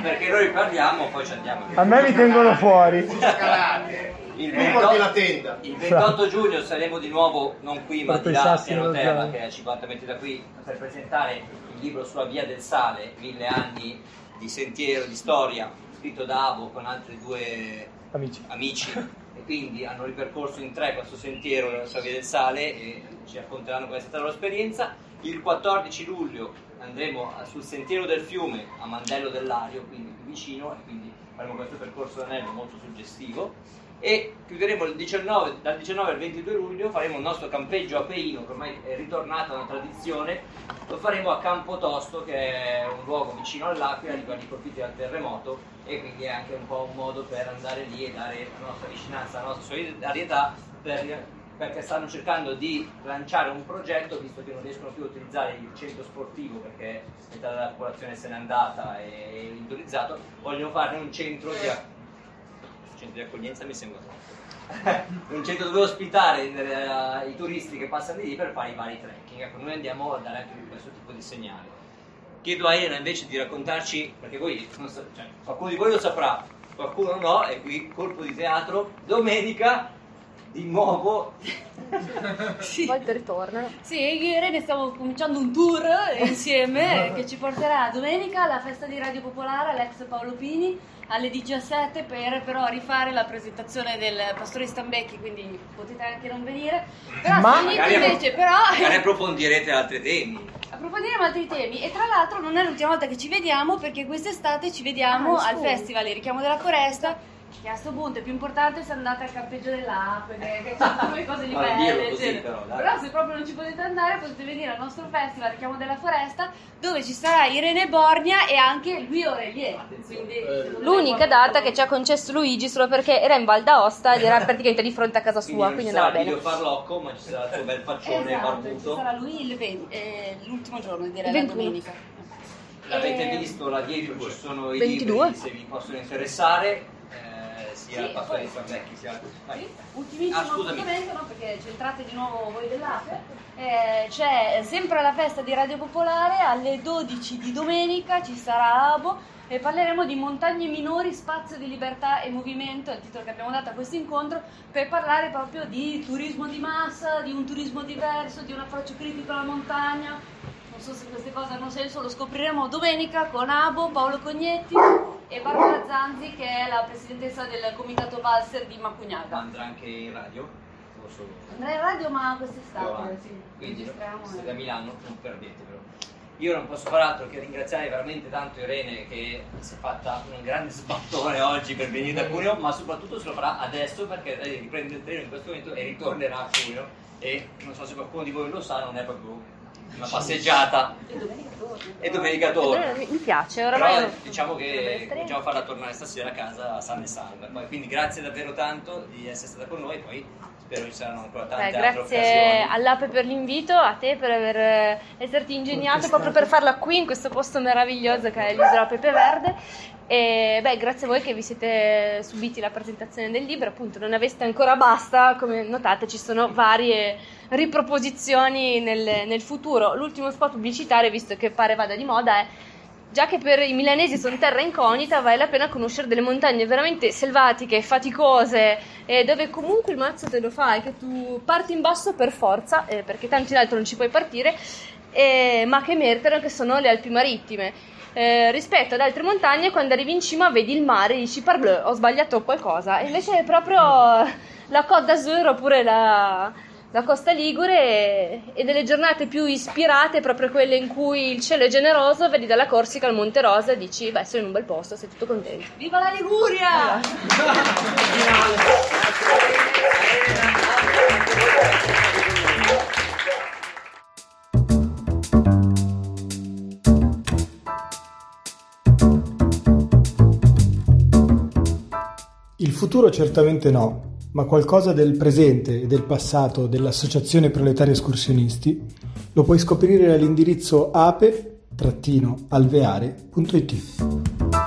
perché noi parliamo poi ci andiamo. A me mi tengono fuori. Scalate. Il Tu porti 28, la tenda. il 28 giugno saremo di nuovo, non qui ma di là, a Piano Terra, che è a 50 metri da qui, per presentare il libro sulla Via del Sale, mille anni di sentiero, di storia, scritto da Avo con altri due Amici. amici <laughs> e quindi hanno ripercorso in tre questo sentiero sulla Via del Sale e ci racconteranno qual è stata la loro esperienza. Il 14 luglio andremo sul sentiero del fiume a Mandello dell'Ario, quindi più vicino, e quindi faremo questo percorso d'anello molto suggestivo. E chiuderemo il 19, dal 19 al 22 luglio faremo il nostro campeggio a Peino che ormai è ritornata una tradizione. Lo faremo a Campotosto che è un luogo vicino all'Aquila di quelli colpiti dal terremoto e quindi è anche un po' un modo per andare lì e dare la nostra vicinanza, la nostra solidarietà per, perché stanno cercando di lanciare un progetto visto che non riescono più a utilizzare il centro sportivo perché metà della popolazione se n'è andata e è utilizzato vogliono farne un centro di centro di accoglienza mi sembra troppo. un centro dove ospitare uh, i turisti che passano di lì per fare i vari trekking. Ecco, noi andiamo a dare anche questo tipo di segnale. Chiedo a Elena invece di raccontarci, perché voi, cioè, qualcuno di voi lo saprà, qualcuno no, e qui colpo di teatro, domenica di nuovo sì. volte ritornano. Sì, io e Irene stiamo cominciando un tour insieme <laughs> che ci porterà domenica alla festa di Radio Popolare all'ex Paolo Pini alle 17 per però rifare la presentazione del Pastore Stambecchi, quindi potete anche non venire. Però Ma invece, però... magari approfondirete altri temi. Approfondiremo altri temi e tra l'altro non è l'ultima volta che ci vediamo perché quest'estate ci vediamo ah, al festival Il Richiamo della Foresta che a questo punto è più importante se andate al campeggio dell'acqua, che, c'è <laughs> due cose di belle. Così, però, però, se proprio non ci potete andare, potete venire al nostro festival Richiamo della Foresta, dove ci sarà Irene Borgna e anche lui Aurelier. Eh. L'unica data che ci ha concesso Luigi solo perché era in Val d'Aosta ed era <laughs> praticamente di fronte a casa sua, quindi, quindi andava bene. Non farlocco, ma ci sarà il tuo bel faccione esatto, barbuto. Ci sarà lui il 20, eh, l'ultimo giorno, direi, la domenica. L'avete e... visto, là dietro ci sono i 22. libri se vi possono interessare sia sì, Pasquale di Sanvecchi sia sì, ultimissimo ah, appuntamento no, perché c'entrate di nuovo voi dell'Ape. Eh, c'è sempre la festa di Radio Popolare alle 12 di domenica ci sarà Abo e parleremo di montagne minori, spazio di libertà e movimento, è il titolo che abbiamo dato a questo incontro, per parlare proprio di turismo di massa, di un turismo diverso, di un approccio critico alla montagna, non so se queste cose hanno senso, lo scopriremo domenica con Abo, Paolo Cognetti e Barbara Zanzi che è la presidentessa del comitato Valser di Macugnaga. Andrà anche in radio? Andrà in radio ma quest'estate, sì. Quindi se da Milano non perdetevelo. Io non posso far altro che ringraziare veramente tanto Irene che si è fatta un grande sbattone oggi per venire da Cuneo, ma soprattutto se lo farà adesso perché lei riprende il treno in questo momento e ritornerà a Cuneo e non so se qualcuno di voi lo sa, non è proprio una passeggiata. E domenica torna. Mi piace, oramai Però diciamo che cominciamo a farla tornare stasera a casa sana e salva. Quindi grazie davvero tanto di essere stata con noi, poi spero ci saranno ancora tante Beh, grazie all'Ape per l'invito, a te per aver, eh, esserti ingegnato proprio per farla qui in questo posto meraviglioso che è l'isola Pepe Verde. E beh, grazie a voi che vi siete subiti la presentazione del libro, appunto non aveste ancora basta, come notate ci sono varie riproposizioni nel, nel futuro. L'ultimo spot pubblicitario, visto che pare vada di moda, è già che per i milanesi sono terra incognita, vale la pena conoscere delle montagne veramente selvatiche, faticose, eh, dove comunque il mazzo te lo fai, che tu parti in basso per forza, eh, perché tanto in alto non ci puoi partire, eh, ma che meritano, che sono le Alpi Marittime eh, rispetto ad altre montagne quando arrivi in cima vedi il mare e dici parbleu ho sbagliato qualcosa e invece è proprio la Côte d'Azur oppure la, la Costa Ligure e, e, delle giornate più ispirate proprio quelle in cui il cielo è generoso vedi dalla Corsica al Monte Rosa e dici beh sono in un bel posto sei tutto contento. Viva la Liguria! Il futuro certamente no, ma qualcosa del presente e del passato dell'Associazione Proletaria Escursionisti lo puoi scoprire all'indirizzo ape-alveare.it.